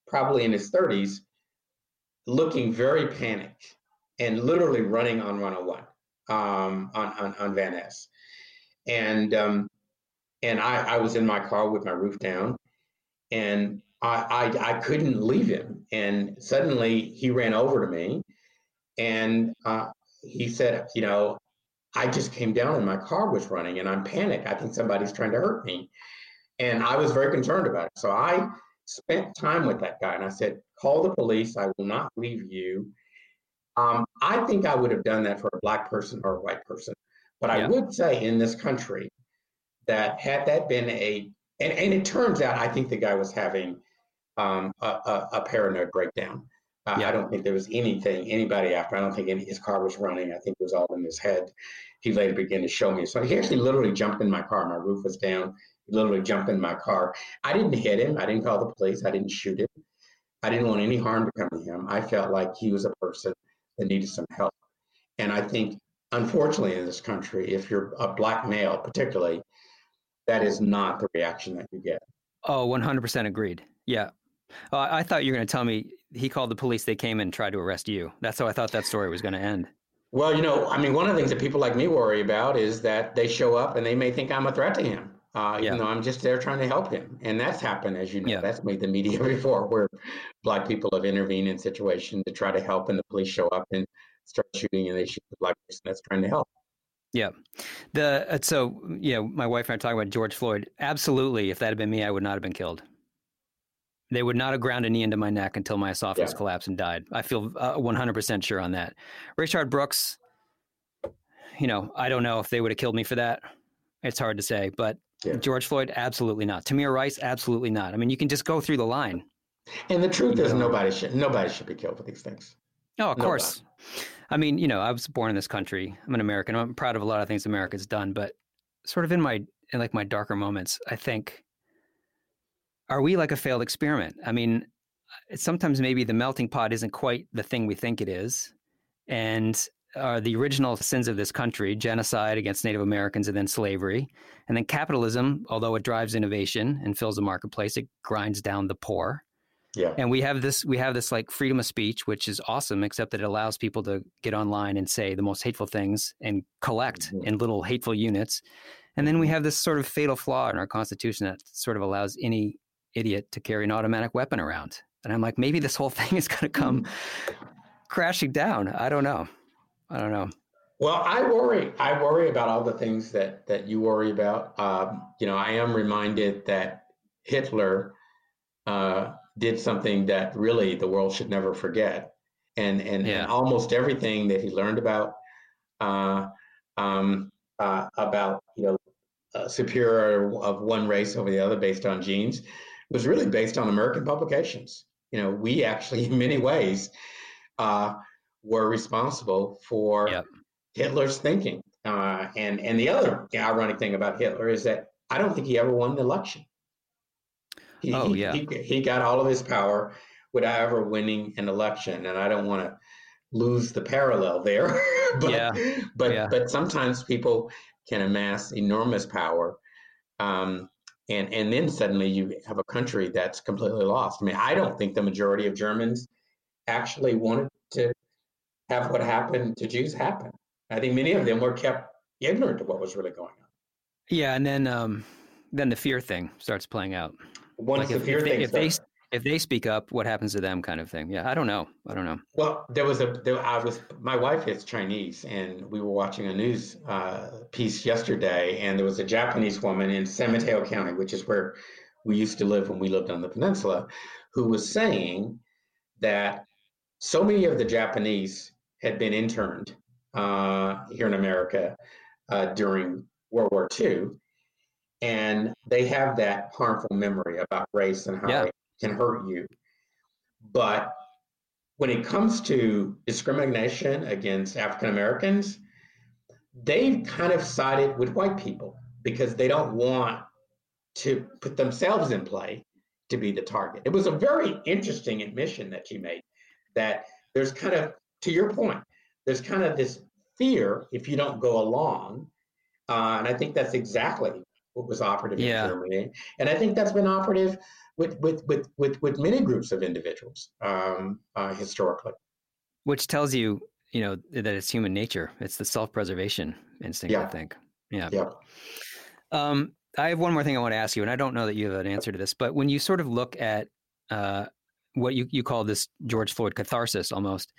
probably in his 30s, looking very panicked and literally running on 101 um, on, on, on Van Ness. And, um, and I, I was in my car with my roof down and I, I, I couldn't leave him. And suddenly he ran over to me and uh, he said, you know, I just came down and my car was running and I'm panicked. I think somebody's trying to hurt me. And I was very concerned about it. So I spent time with that guy and I said, call the police. I will not leave you. Um, I think I would have done that for a black person or a white person. But yeah. I would say in this country that had that been a, and, and it turns out I think the guy was having um, a, a, a, paranoid breakdown. Uh, yeah. I don't think there was anything, anybody after. I don't think any, his car was running. I think it was all in his head. He later began to show me. So he actually literally jumped in my car. My roof was down. He literally jumped in my car. I didn't hit him. I didn't call the police. I didn't shoot him. I didn't want any harm to come to him. I felt like he was a person that needed some help. And I think, unfortunately, in this country, if you're a black male, particularly, that is not the reaction that you get. Oh, 100% agreed. Yeah. Uh, I thought you were going to tell me he called the police, they came and tried to arrest you. That's how I thought that story was going to end. Well, you know, I mean, one of the things that people like me worry about is that they show up and they may think I'm a threat to him, uh, even yeah. though I'm just there trying to help him. And that's happened, as you know, yeah. that's made the media before, where black people have intervened in situations to try to help, and the police show up and start shooting, and they shoot the black person that's trying to help. Yeah, the uh, so yeah, my wife and I talking about George Floyd. Absolutely, if that had been me, I would not have been killed. They would not have ground a knee into my neck until my esophagus yeah. collapsed and died. I feel uh, 100% sure on that. Rayshard Brooks, you know, I don't know if they would have killed me for that. It's hard to say, but yeah. George Floyd, absolutely not. Tamir Rice, absolutely not. I mean, you can just go through the line. And the truth you is, know, nobody should nobody should be killed for these things. Oh, of nobody. course. I mean, you know, I was born in this country. I'm an American. I'm proud of a lot of things America's done, but sort of in my in like my darker moments, I think are we like a failed experiment? I mean, sometimes maybe the melting pot isn't quite the thing we think it is. And are the original sins of this country genocide against Native Americans and then slavery. And then capitalism, although it drives innovation and fills the marketplace, it grinds down the poor. Yeah. And we have this we have this like freedom of speech, which is awesome, except that it allows people to get online and say the most hateful things and collect mm-hmm. in little hateful units. And then we have this sort of fatal flaw in our constitution that sort of allows any idiot to carry an automatic weapon around. And I'm like, maybe this whole thing is going to come crashing down. I don't know. I don't know. Well, I worry. I worry about all the things that that you worry about. Um, you know, I am reminded that Hitler uh, did something that really the world should never forget, and and, yeah. and almost everything that he learned about uh, um, uh, about you know uh, superior of one race over the other based on genes was really based on American publications. You know, we actually, in many ways, uh, were responsible for yep. Hitler's thinking. Uh, and and the other ironic thing about Hitler is that I don't think he ever won the election. He, oh yeah, he, he, got all of his power without ever winning an election, and I don't want to lose the parallel there. but yeah. but yeah. but sometimes people can amass enormous power um, and and then suddenly you have a country that's completely lost. I mean, I don't think the majority of Germans actually wanted have what happened to Jews happen. I think many of them were kept ignorant of what was really going on. Yeah, and then um, then the fear thing starts playing out. Once like the if, fear if thing, they, if they if they speak up, what happens to them, kind of thing. Yeah, I don't know. I don't know. Well, there was a there, I was my wife is Chinese, and we were watching a news uh, piece yesterday, and there was a Japanese woman in San Mateo County, which is where we used to live when we lived on the peninsula, who was saying that so many of the Japanese had been interned uh, here in America uh, during World War II, and they have that harmful memory about race and how yeah can hurt you. But when it comes to discrimination against African Americans, they've kind of sided with white people because they don't want to put themselves in play to be the target. It was a very interesting admission that she made that there's kind of, to your point, there's kind of this fear if you don't go along. Uh, and I think that's exactly what was operative yeah. in Germany. And I think that's been operative with with with with, with many groups of individuals um, uh, historically. Which tells you, you know, that it's human nature. It's the self-preservation instinct. Yeah. I think. Yeah. Yeah. Um, I have one more thing I want to ask you, and I don't know that you have an answer to this, but when you sort of look at uh, what you, you call this George Floyd catharsis almost,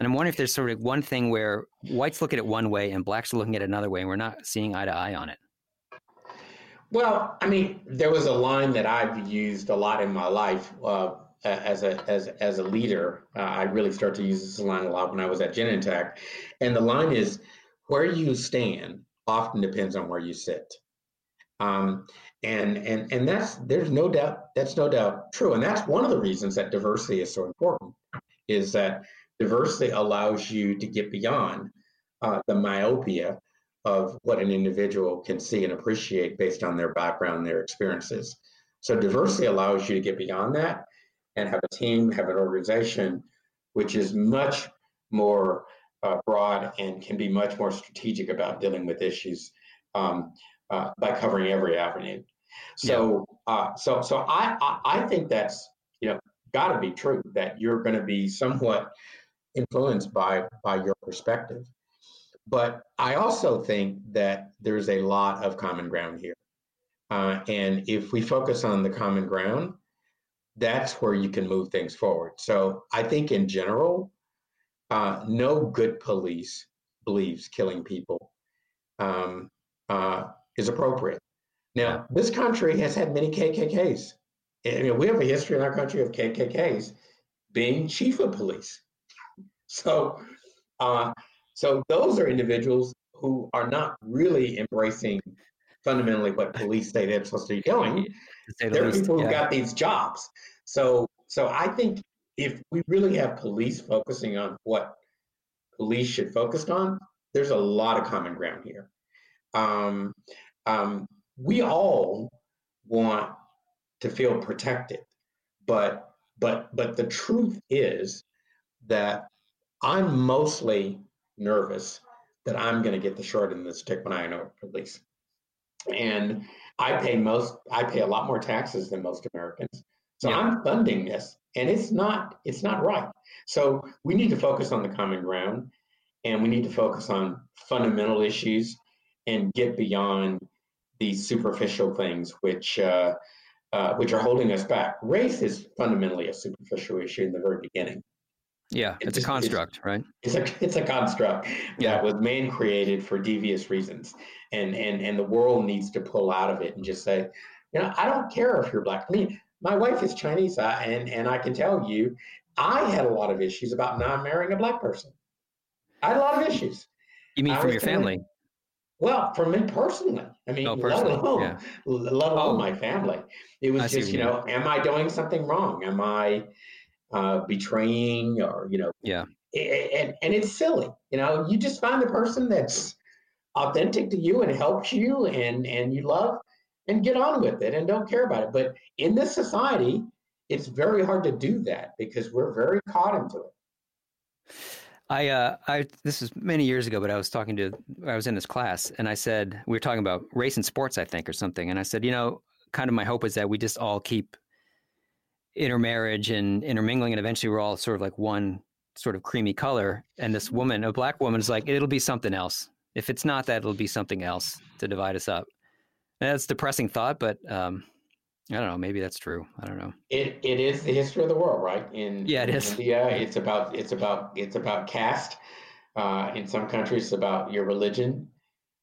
and I'm wondering if there's sort of one thing where whites look at it one way and blacks are looking at it another way, and we're not seeing eye to eye on it. Well, I mean, there was a line that I've used a lot in my life uh, as a as as a leader. Uh, I really started to use this line a lot when I was at Genentech, and the line is, "Where you stand often depends on where you sit." Um, and and and that's there's no doubt that's no doubt true, and that's one of the reasons that diversity is so important. Is that diversity allows you to get beyond uh, the myopia of what an individual can see and appreciate based on their background, their experiences. So diversity allows you to get beyond that and have a team, have an organization, which is much more uh, broad and can be much more strategic about dealing with issues um, uh, by covering every avenue. So, yeah. uh, so, so I, I, I think that's you know got to be true that you're going to be somewhat influenced by by your perspective. but I also think that there's a lot of common ground here. Uh, and if we focus on the common ground, that's where you can move things forward. So I think in general, uh, no good police believes killing people um, uh, is appropriate. Now, this country has had many KKKs. I mean, we have a history in our country of KKKs being chief of police. So, uh, so those are individuals who are not really embracing fundamentally what police say they're supposed to be doing. The They're least, people who yeah. got these jobs. So, so I think if we really have police focusing on what police should focus on, there's a lot of common ground here. Um, um, we all want to feel protected, but but but the truth is that I'm mostly nervous that I'm going to get the short end of the stick when I know police, and I pay most I pay a lot more taxes than most Americans, so yeah. I'm funding this, and it's not it's not right. So we need to focus on the common ground, and we need to focus on fundamental issues and get beyond these superficial things, which uh, uh, which are holding us back. Race is fundamentally a superficial issue in the very beginning. Yeah, it's, it's a construct, it's, right? It's a it's a construct yeah. that was man created for devious reasons, and and and the world needs to pull out of it and just say, you know, I don't care if you're black. I mean, my wife is Chinese, uh, and and I can tell you, I had a lot of issues about not marrying a black person. I had a lot of issues. You mean I from your family? Well, for me personally, I mean, oh, let alone, yeah. let alone oh. my family. It was I just, you know, am I doing something wrong? Am I uh, betraying or, you know, yeah. And, and it's silly, you know, you just find the person that's authentic to you and helps you and, and you love and get on with it and don't care about it. But in this society, it's very hard to do that because we're very caught into it. I, uh, I, this was many years ago, but I was talking to, I was in this class and I said, we were talking about race and sports, I think, or something. And I said, you know, kind of my hope is that we just all keep intermarriage and intermingling and eventually we're all sort of like one sort of creamy color. And this woman, a black woman is like, it'll be something else. If it's not that, it'll be something else to divide us up. And that's depressing thought, but, um, I don't know. Maybe that's true. I don't know. It it is the history of the world, right? In yeah, it is. India, it's about it's about it's about caste. Uh, in some countries, it's about your religion,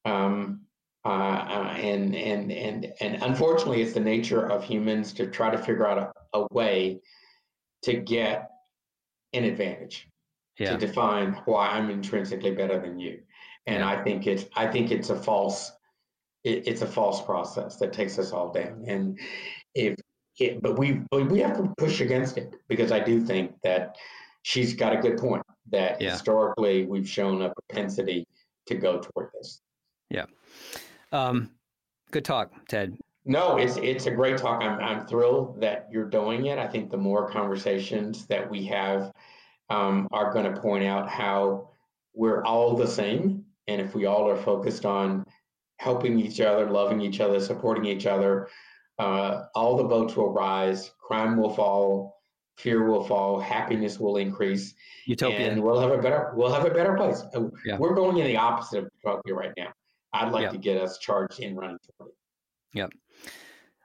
um, uh, uh, and and and and unfortunately, it's the nature of humans to try to figure out a, a way to get an advantage, yeah. to define why I'm intrinsically better than you. And yeah. I think it's I think it's a false it, it's a false process that takes us all down. And if it, but we but we have to push against it because I do think that she's got a good point that yeah. historically we've shown a propensity to go toward this. Yeah. Um, good talk, Ted. No, it's it's a great talk. I'm I'm thrilled that you're doing it. I think the more conversations that we have um, are going to point out how we're all the same, and if we all are focused on helping each other, loving each other, supporting each other, uh, all the boats will rise, crime will fall, fear will fall, happiness will increase, utopia, and we'll have a better we'll have a better place. Yeah. We're going in the opposite of utopia right now. I'd like to get us charged in running toward it. Yep.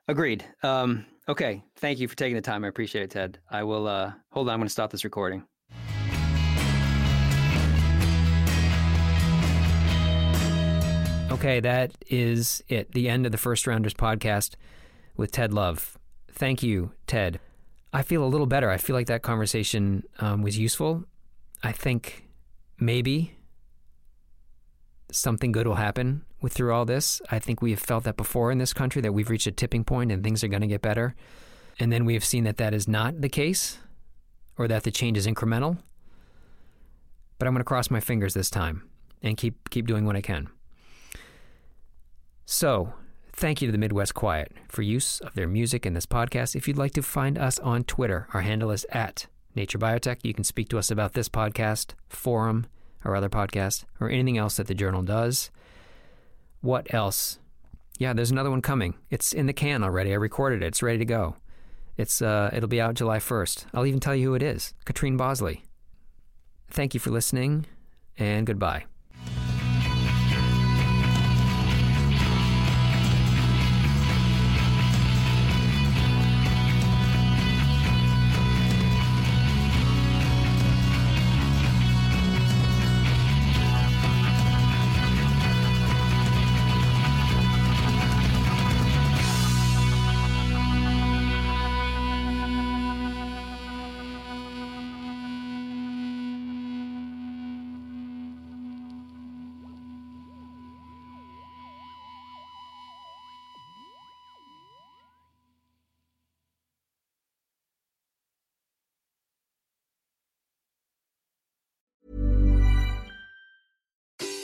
Agreed. Um, okay. Thank you for taking the time. I appreciate it, Ted. I will uh, hold on. I'm going to stop this recording. Okay, that is it. The end of the First Rounders podcast with Ted Love. Thank you, Ted. I feel a little better. I feel like that conversation um, was useful. I think maybe something good will happen with through all this. I think we have felt that before in this country that we've reached a tipping point and things are going to get better. And then we have seen that that is not the case or that the change is incremental. But I'm going to cross my fingers this time and keep keep doing what I can. So, thank you to the Midwest Quiet for use of their music in this podcast. If you'd like to find us on Twitter, our handle is at Nature Biotech. You can speak to us about this podcast, forum, or other podcast, or anything else that the journal does. What else? Yeah, there's another one coming. It's in the can already. I recorded it. It's ready to go. It's uh, it'll be out July 1st. I'll even tell you who it is. Katrine Bosley. Thank you for listening, and goodbye.